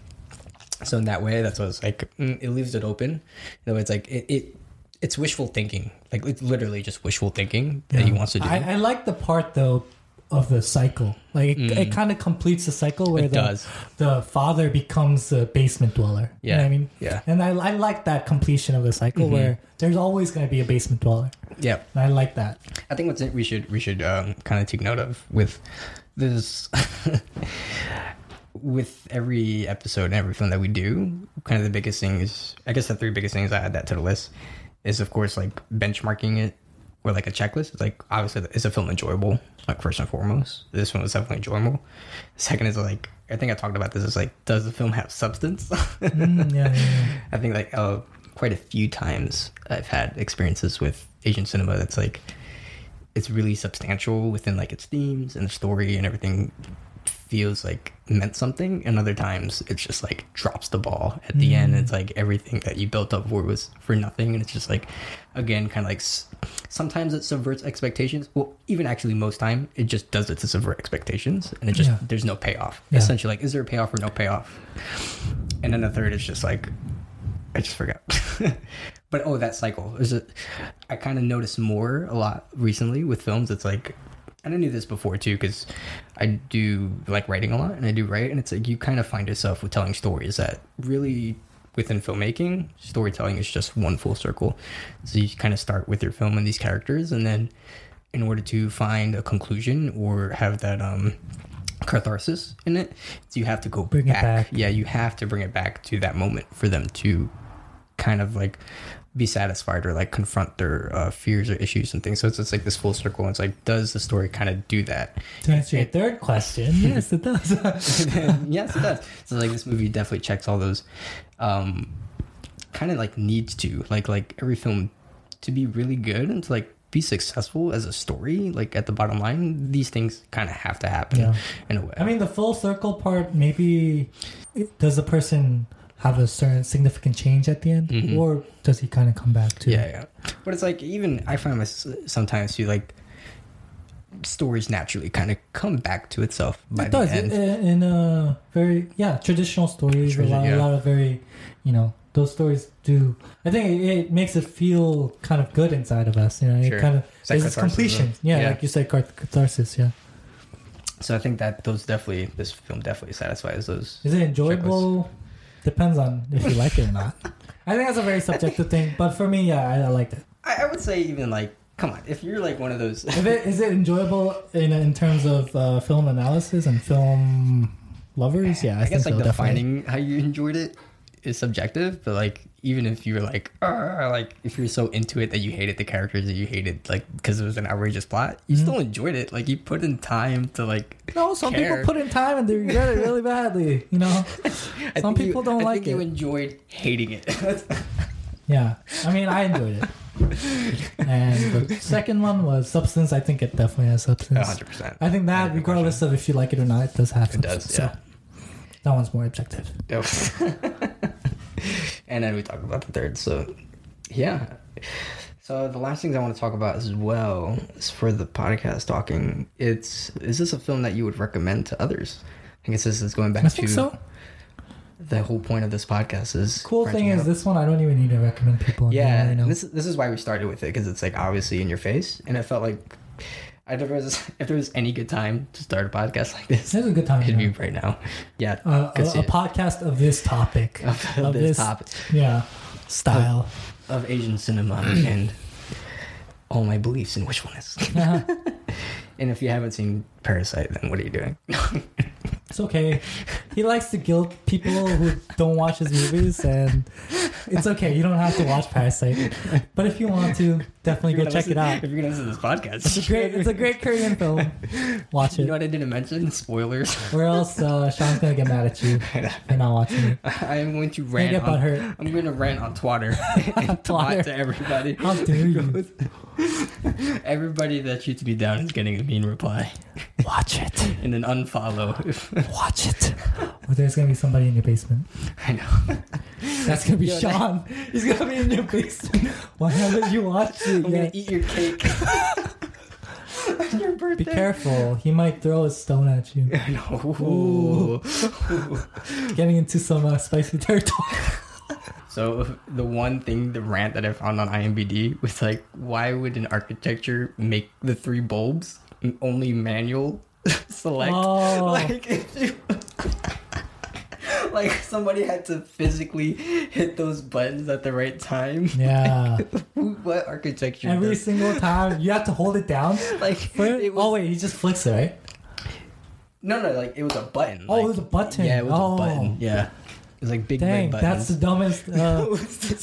So in that way, that's what it's like. mm, It leaves it open. You know, it's like it. it it's wishful thinking. Like it's literally just wishful thinking that he wants to do. I, I like the part though of the cycle. Like it, it kind of completes the cycle where Mm. It the does. the father becomes a basement dweller. You know Yeah. what I mean? Yeah. And I, I like that completion of the cycle Mm-hmm. where there's always going to be a basement dweller. Yeah. And I like that. I think what's it we should we should um, kind of take note of with this with every episode and every film that we do. Kind of the biggest thing is I guess the three biggest things I add that to the list is of course like benchmarking it or like a checklist. It's like obviously is a film enjoyable like first and foremost. This one was definitely enjoyable. Second is like I think I talked about this is like does the film have substance? Mm, yeah, yeah, yeah. I think like uh, quite a few times I've had experiences with Asian cinema that's like it's really substantial within like its themes and the story and everything feels like meant something and other times it's just like drops the ball at the end mm. it's like everything that you built up for was for nothing and it's just like again kind of like sometimes it subverts expectations well even actually most time it just does it to subvert expectations and it just Yeah. there's no payoff Yeah. essentially like is there a payoff or no payoff and then the third is just like I just forgot. but oh, that cycle is it. I kind of noticed more a lot recently with films. It's like, and I knew this before too, because I do like writing a lot, and I do write, and it's like you kind of find yourself with telling stories that really within filmmaking, storytelling is just one full circle. So you kind of start with your film and these characters, and then in order to find a conclusion or have that um catharsis in it. So you have to go Bring it back. back. Yeah, you have to bring it back to that moment for them to kind of like be satisfied or like confront their uh, fears or issues and things. So it's just like this full circle. And it's like, does the story kind of do that? To answer your third question, yes, it does. yes, it does. So like this movie definitely checks all those. Um, kind of like needs to like like every film to be really good and to like be successful as a story. Like at the bottom line, these things kind of have to happen Yeah. in a way. I mean, the full circle part, maybe does the person have a certain significant change at the end, Mhm. or does he kind of come back to? Yeah, yeah. But it's like even I find myself sometimes too like stories naturally kind of come back to itself by it the does end. in, in a very yeah traditional stories. a, lot, yeah. a lot of very, you know, those stories do. I think it, it makes it feel kind of good inside of us. You know, Sure. it kind of It's like there's completion. Yeah, Yeah. like you said, cath- catharsis. Yeah. so I think that those definitely this film definitely satisfies those. Is it enjoyable? Depends on if you like it or not. I think that's a very subjective thing, but for me, yeah, I, I liked it. I, I would say even like come on if you're like one of those. If it is it enjoyable in in terms of uh, film analysis and film lovers, yeah, I, I, guess think like so, definitely. defining how you enjoyed it is subjective, but like even if you were like, like if you're so into it that you hated the characters that you hated like because it was an outrageous plot, you Mhm. still enjoyed it. Like you put in time to like. No, some care. people put in time and they regret it really badly. You know, Some people you, don't I like think You enjoyed hating it. yeah. I mean, I enjoyed it. And the second one was substance. I think it definitely has substance. hundred percent. I think that, regardless of if you like it or not, it does have It does, yeah. So that one's more objective. and then we talk about the third. So, yeah. So the last things I want to talk about as well is for the podcast talking. It's is this a film that you would recommend to others? I guess this is going back I to so. the whole point of this podcast is Cool thing is, out. this one I don't even need to recommend people. yeah, this this is why we started with it because it's like obviously in your face, and it felt like if there was if there was any good time to start a podcast like this, This is a good time. it'd be right now. Yeah, Uh, a, a podcast of this topic, of, of this this- topic yeah, style. of Asian cinema and all my beliefs in which one is. and if you haven't seen Parasite, then what are you doing? It's okay. He likes to guilt people who don't watch his movies, and it's okay. You don't have to watch Parasite, but if you want to, definitely go check it out. If you're gonna listen to this podcast, It's a great, it's a great Korean film. Watch it. You know what I didn't mention? Spoilers. or else uh, Sean's gonna get mad at you for not watching it. I am going to rant. get On. I'm going to rant on Twitter and twat Twitter. to everybody. How dare you? Everybody that shoots me down is getting a mean reply Watch it. and an unfollow. Watch it. Or there's gonna be somebody in your basement. I know. That's gonna be Yo, that- Sean. He's gonna be in your basement. Why haven't you watched it I'm gonna eat your cake. your birthday. Be careful. He might throw a stone at you. I know. Ooh. Getting into some uh, spicy territory. So the one thing, the rant that I found on IMBD was like, why would an architecture make the three bulbs only manual select? Oh. Like, if you, like somebody had to physically hit those buttons at the right time. Yeah. what architecture? Every does- single time you have to hold it down. like it? it was, oh wait, he just flicks it, right? no, no, like it was a button. Oh, like- it was a button. Yeah, it was oh. a button. Yeah, it was like big Dang, red that's the dumbest. Uh,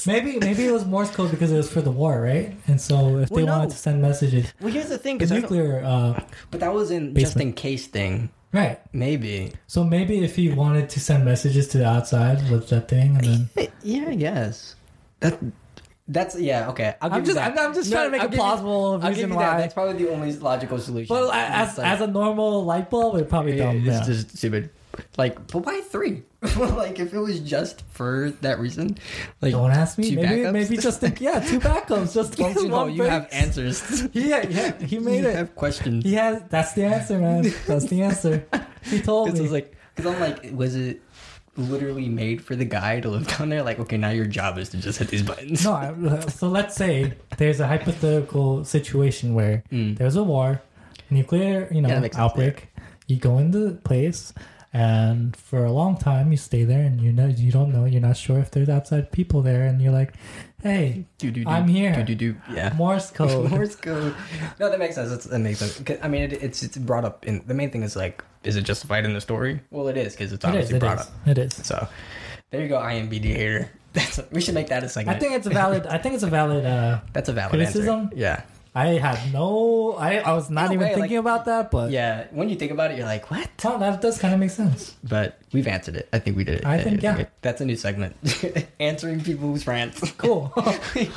maybe maybe it was Morse code because it was for the war, right? And so if they no. wanted to send messages, well, here's the thing, the I nuclear, uh, but that was in just in case thing. right? Maybe. So maybe if he wanted to send messages to the outside with that thing, and then Yeah, I guess. That that's yeah, okay. I'll give I'm you just that. I'm, I'm just No, trying to make I'll a you- plausible give reason you why. that. That's probably the only logical solution. Well, as like- as a normal light bulb, it probably don't. it's Yeah. just stupid. Like, but why three? like, if it was just for that reason, like, Don't ask me. Maybe backups? maybe just think, yeah, two backups. Just Don't you know you have answers? Yeah, yeah, he made you it. have questions. He has. That's the answer, man. That's the answer. He told me. it's like, because I'm like, was it literally made for the guy to live down there? Like, okay, now your job is to just hit these buttons. no, I- so let's say there's a hypothetical situation where Mm. there's a war, nuclear, you know, Yeah, makes sense, outbreak. You go into the place, and for a long time you stay there, and you know you don't know, you're not sure if there's outside people there, and you're like, Hey, Do-do-do, I'm here. Do-do-do. Yeah. Morse code. Morse code. No, that makes sense. That makes sense. I mean, it, it's it's brought up in the main thing is like, is it justified in the story? Well, it is because it's It is. obviously It brought is. up. It is. So there you go, IMBD hater. That's we should make that a segment. I think it's a valid. I think it's a valid. Uh, that's a valid criticism? answer. Yeah, I had no. I I was not even way, thinking like- about that, but yeah. When you think about it, you're like, what? Oh, that does kind of make sense. But we've answered it. I think we did it. I think, yeah. That's a new segment. Answering people's rants. Cool.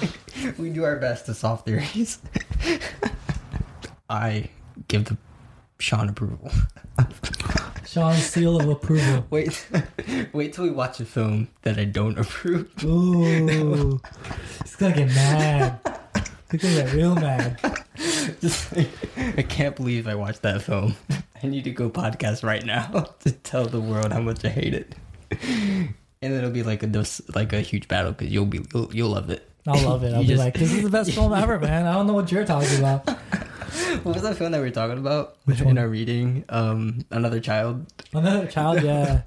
we do our best to solve theories. I give the Sean approval. Sean's seal of approval. Wait, wait till we watch a film that I don't approve. Ooh, he's gonna get mad. He's gonna get real mad. Just like, I can't believe I watched that film. I need to go podcast right now to tell the world how much I hate it. And it'll be like a like a huge battle because you'll be you'll, you'll love it. I'll love it. I'll You be just- like, this is the best film ever, man. I don't know what you're talking about. What was that film that we were talking about Which in one? our reading? Um, another child. Another child, yeah.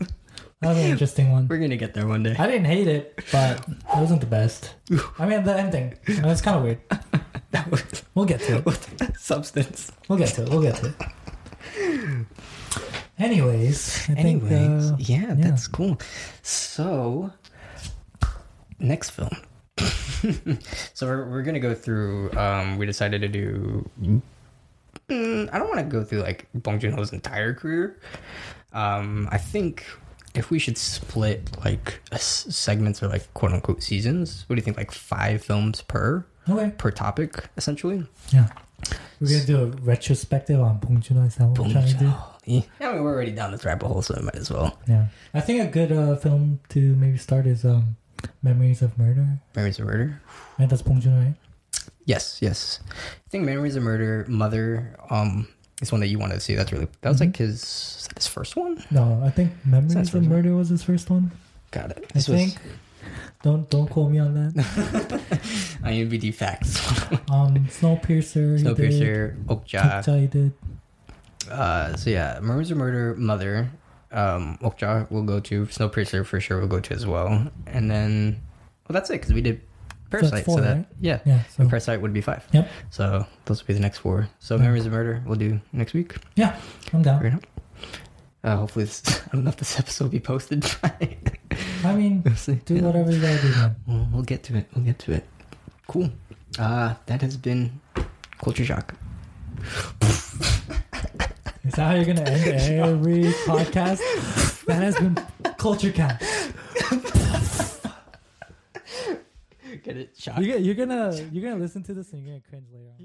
That was an interesting one. We're gonna get there one day. I didn't hate it, but it wasn't the best. I mean, the ending. It's kind of weird. That was We'll get to it. substance. We'll get to it. We'll get to it. Anyways, I think. Anyways, uh, yeah, that's cool. So, next film. so we're, we're gonna go through. Um, we decided to do. Mm, I don't want to go through like Bong Joon Ho's entire career. Um, I think if we should split like a s- segments or like quote unquote seasons, what do you think? Like five films per Okay. per topic, essentially. Yeah. We're gonna do a retrospective on Joon-ho. Is that what we're trying to do? Yeah, I mean we're already down this rabbit hole, so I might as well. Yeah. I think a good uh, film to maybe start is um, Memories of Murder. Memories of Murder. Right, that's Joon-ho, right? Yes, yes. I think Memories of Murder, Mother, um, is one that you wanted to see. That's really that was like his is his first one. No, I think Memories of. Murder was his first one. Got it. I think. Don't don't quote me on that. IMBD facts. Um, Snowpiercer. Snowpiercer, Okja. Okja he did. Uh, so yeah, Memories of Murder, Mother, um, Okja will go to Snowpiercer for sure. will go to as well, and then well that's it because we did Parasite. four, so that right? yeah, Yeah. So and Parasite would be five. Yep. So those will be the next four. So Memories of Murder we'll do next week. yeah, I'm down. Enough. Uh, hopefully, this, I don't know if this episode will be posted. by- I mean, we'll do Yeah. whatever you gotta do, man. We'll, we'll get to it. We'll get to it. Cool. Uh, that has been Culture Shock. Is that how you're gonna end every podcast? That has been Culture Cat. Get it? Shock. You're, you're gonna you're gonna listen to this and you're gonna cringe later on.